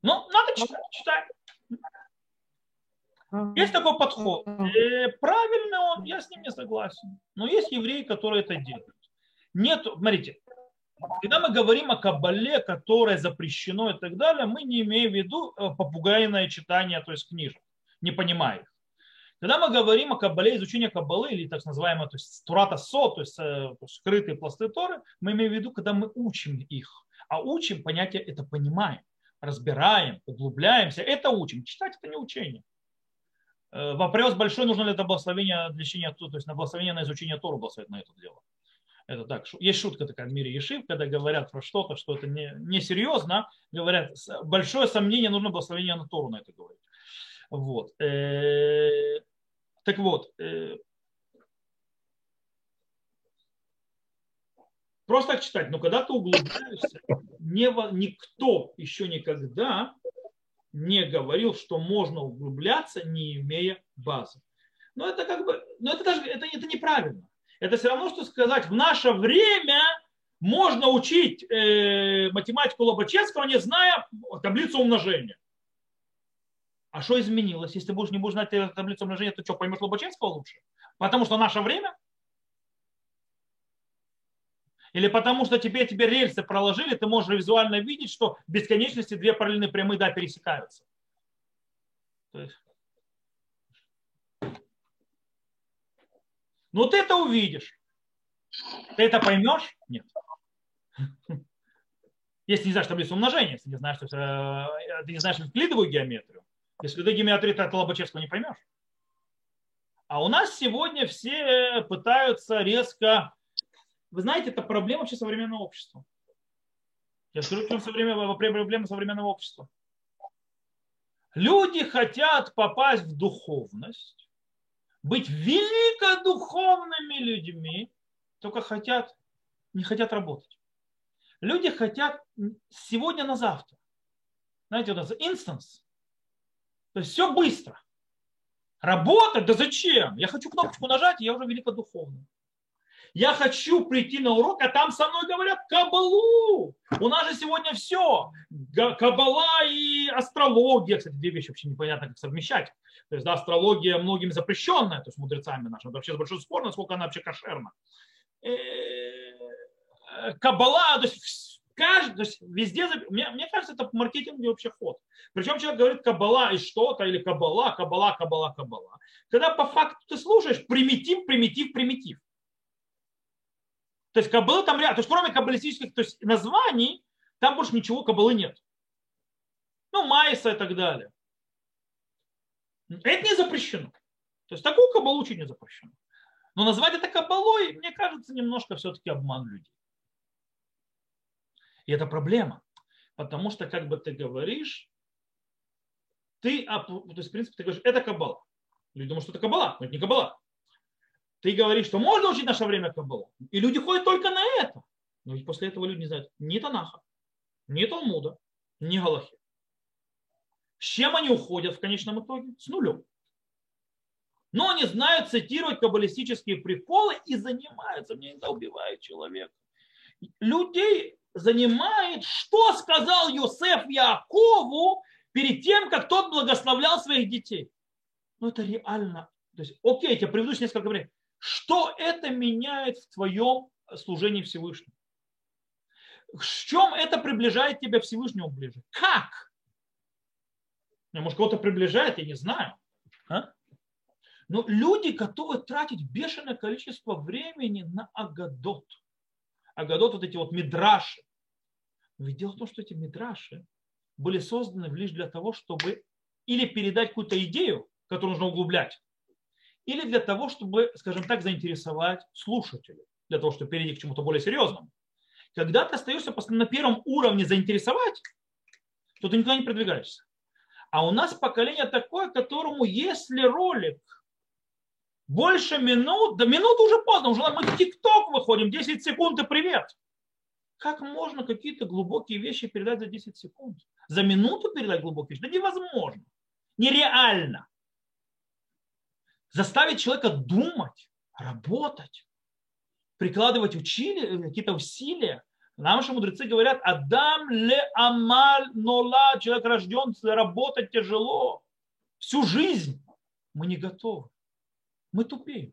Ну, надо читать, читать. Есть такой подход. Э, правильный он, я с ним не согласен. Но есть евреи, которые это делают. Нет, смотрите, когда мы говорим о кабале, которое запрещено и так далее, мы не имеем в виду э, попугайное читание, то есть книжек, не понимая их. Когда мы говорим о кабале, изучении кабалы, или так называемое, то есть турата со, то есть э, скрытые пласты Торы, мы имеем в виду, когда мы учим их. А учим понятие это понимаем, разбираем, углубляемся, это учим. Читать это не учение. Э, вопрос большой, нужно ли это благословение для чтения, то есть на благословение на изучение Тору благословить на это дело. Это так. Есть шутка такая в мире Ешив, когда говорят про что-то, что это не, не серьезно, говорят, большое сомнение, нужно благословение на Тору на это говорить. Вот. Э, так вот, просто так читать, но когда ты углубляешься, не, никто еще никогда не говорил, что можно углубляться, не имея базы. Но это как бы, но это даже это, это неправильно. Это все равно, что сказать, в наше время можно учить э, математику Лобачевского, не зная таблицу умножения. А что изменилось? Если ты будешь, не будешь знать таблицу умножения, то что, поймешь Лобачевского лучше? Потому что наше время? Или потому что тебе теперь рельсы проложили, ты можешь визуально видеть, что в бесконечности две параллельные прямые да, пересекаются. То есть... Ну ты это увидишь. Ты это поймешь? Нет. Если не знаешь таблицу умножения, если не знаешь, что, э, ты не знаешь евклидовую геометрию, если ты геометрию то Лобачевского не поймешь. А у нас сегодня все пытаются резко вы знаете, это проблема вообще современного общества. Я скажу, в чем проблема современного общества. Люди хотят попасть в духовность, быть великодуховными людьми, только хотят, не хотят работать. Люди хотят сегодня на завтра. Знаете, у нас instance. То есть все быстро. Работать? Да зачем? Я хочу кнопочку нажать, и я уже великодуховный. Я хочу прийти на урок, а там со мной говорят кабалу. У нас же сегодня все. Кабала и астрология. Кстати, две вещи вообще непонятно, как совмещать. То есть, да, астрология многим запрещенная, то есть мудрецами нашими. Это вообще большой спор, насколько она вообще кошерна. Э, кабала, то есть каждый, то есть везде, мне, мне кажется, это маркетинговый вообще ход. Причем человек говорит кабала и что-то, или кабала, кабала, кабала, кабала. Когда по факту ты слушаешь примитив, примитив, примитив. То есть каббала там рядом. То есть кроме каббалистических то есть названий, там больше ничего каббалы нет. Ну, Майса и так далее. Это не запрещено. То есть такую кабалу учить не запрещено. Но назвать это кабалой, мне кажется, немножко все-таки обман людей. И это проблема. Потому что, как бы ты говоришь, ты, то есть, в принципе, ты говоришь, это кабала. Люди думают, что это кабала, но это не кабала. Ты говоришь, что можно учить наше время Каббалу. И люди ходят только на это. Но ведь после этого люди не знают ни Танаха, ни Талмуда, ни Галахи. С чем они уходят в конечном итоге? С нулем. Но они знают цитировать каббалистические приколы и занимаются, мне иногда убивают человека. Людей занимает, что сказал Йосеф Якову перед тем, как тот благословлял своих детей. Ну это реально. То есть, окей, я тебе приведу несколько времени. Что это меняет в твоем служении Всевышнему? В чем это приближает тебя Всевышнему ближе? Как? Может, кого-то приближает, я не знаю. А? Но люди готовы тратить бешеное количество времени на агадот. Агадот вот эти вот мидраши. Ведь дело в том, что эти мидраши были созданы лишь для того, чтобы или передать какую-то идею, которую нужно углублять, или для того, чтобы, скажем так, заинтересовать слушателей, для того, чтобы перейти к чему-то более серьезному. Когда ты остаешься на первом уровне заинтересовать, то ты никуда не продвигаешься. А у нас поколение такое, которому если ролик больше минут, да минут уже поздно, уже мы в ТикТок выходим, 10 секунд и привет. Как можно какие-то глубокие вещи передать за 10 секунд? За минуту передать глубокие вещи? Да невозможно. Нереально заставить человека думать, работать, прикладывать учили, какие-то усилия. Наши мудрецы говорят, Адам ле амаль нола, человек рожден работать тяжело. Всю жизнь мы не готовы. Мы тупеем.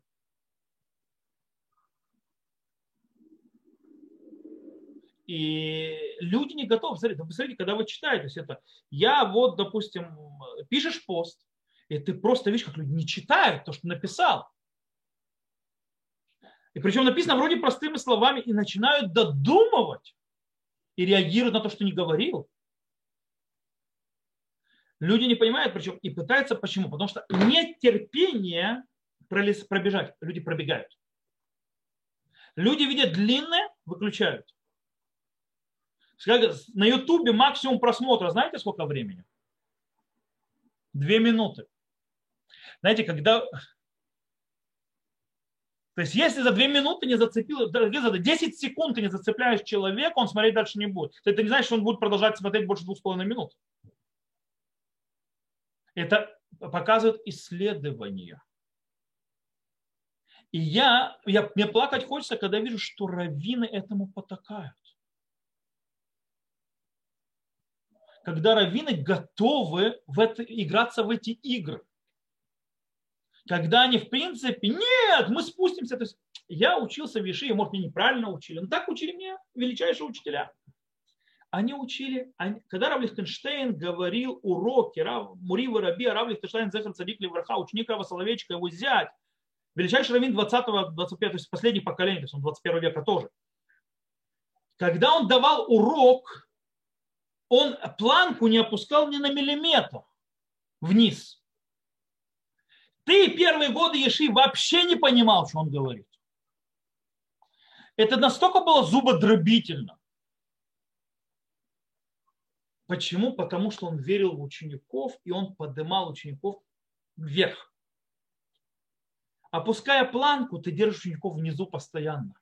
И люди не готовы. Смотрите, посмотрите, когда вы читаете, то есть это я вот, допустим, пишешь пост, и ты просто видишь, как люди не читают то, что написал. И причем написано вроде простыми словами и начинают додумывать и реагируют на то, что не говорил. Люди не понимают, причем и пытаются почему? Потому что нет терпения пробежать. Люди пробегают. Люди видят длинное, выключают. На Ютубе максимум просмотра, знаете, сколько времени? Две минуты. Знаете, когда... То есть, если за две минуты не зацепил, за 10 секунд ты не зацепляешь человека, он смотреть дальше не будет. Это не значит, что он будет продолжать смотреть больше двух с половиной минут. Это показывают исследования. И я, я, мне плакать хочется, когда вижу, что раввины этому потакают. Когда раввины готовы в это, играться в эти игры когда они в принципе, нет, мы спустимся. То есть я учился в Виши, может, меня неправильно учили, но так учили меня величайшие учителя. Они учили, они, когда Рав Лихтенштейн говорил уроки Рав, Мурива Раби, Рав Лихтенштейн, Зехар Цадик Левраха, ученик Рава Соловейчика, его зять, величайший раввин 20-го, 25 то есть последних поколений, то есть он 21 века тоже. Когда он давал урок, он планку не опускал ни на миллиметр вниз. Ты первые годы Еши вообще не понимал, что он говорит. Это настолько было зубодробительно. Почему? Потому что он верил в учеников, и он поднимал учеников вверх. Опуская планку, ты держишь учеников внизу постоянно.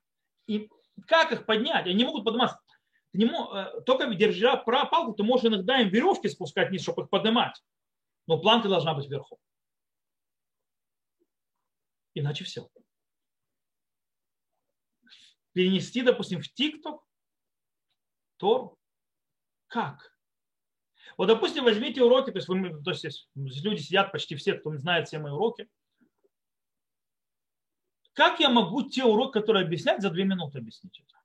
И как их поднять? Они могут подниматься. Э, только держа палку, ты можешь иногда им веревки спускать вниз, чтобы их поднимать. Но планка должна быть вверху. Иначе все. Перенести, допустим, в ТикТок Тору. Как? Вот, допустим, возьмите уроки, то есть, вы, то есть люди сидят, почти все, кто знает все мои уроки. Как я могу те уроки, которые объяснять, за две минуты объяснить это?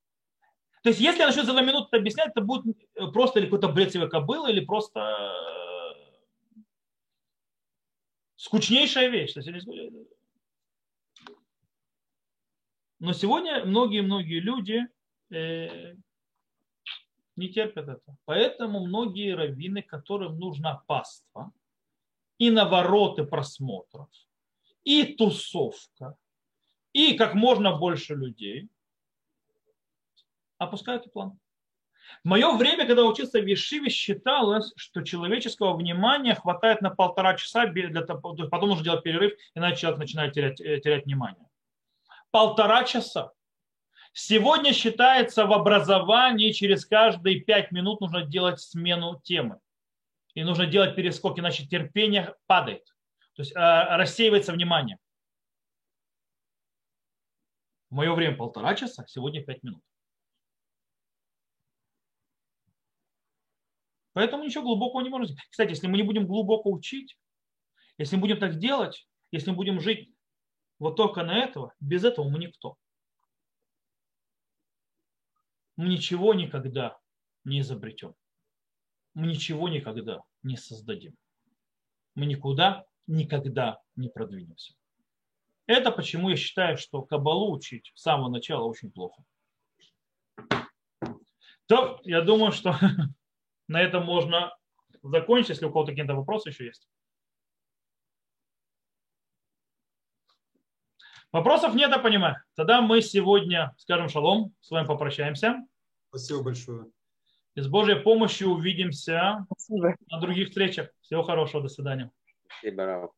То есть, если я начну за две минуты объяснять, это будет просто или какой-то бред себе кобылы, или просто э, скучнейшая вещь. Но сегодня многие-многие люди э, не терпят это. Поэтому многие раввины, которым нужна паства, и навороты просмотров, и тусовка, и как можно больше людей, опускают план. В мое время, когда учился в Ешиве, считалось, что человеческого внимания хватает на полтора часа, для того, потом нужно делать перерыв, иначе человек начинает терять, э, терять внимание. Полтора часа. Сегодня считается в образовании через каждые пять минут нужно делать смену темы. И нужно делать перескок, иначе терпение падает. То есть э, рассеивается внимание. В мое время полтора часа, сегодня пять минут. Поэтому ничего глубокого не можно Кстати, если мы не будем глубоко учить, если мы будем так делать, если мы будем жить вот только на этого, без этого мы никто мы ничего никогда не изобретем. Мы ничего никогда не создадим. Мы никуда никогда не продвинемся. Это почему я считаю, что кабалу учить с самого начала очень плохо. То, я думаю, что [LAUGHS] на этом можно закончить, если у кого-то какие-то вопросы еще есть. Вопросов нет, я понимаю. Тогда мы сегодня скажем шалом, с вами попрощаемся. Спасибо большое. И с Божьей помощью увидимся Спасибо. на других встречах. Всего хорошего, до свидания. Спасибо,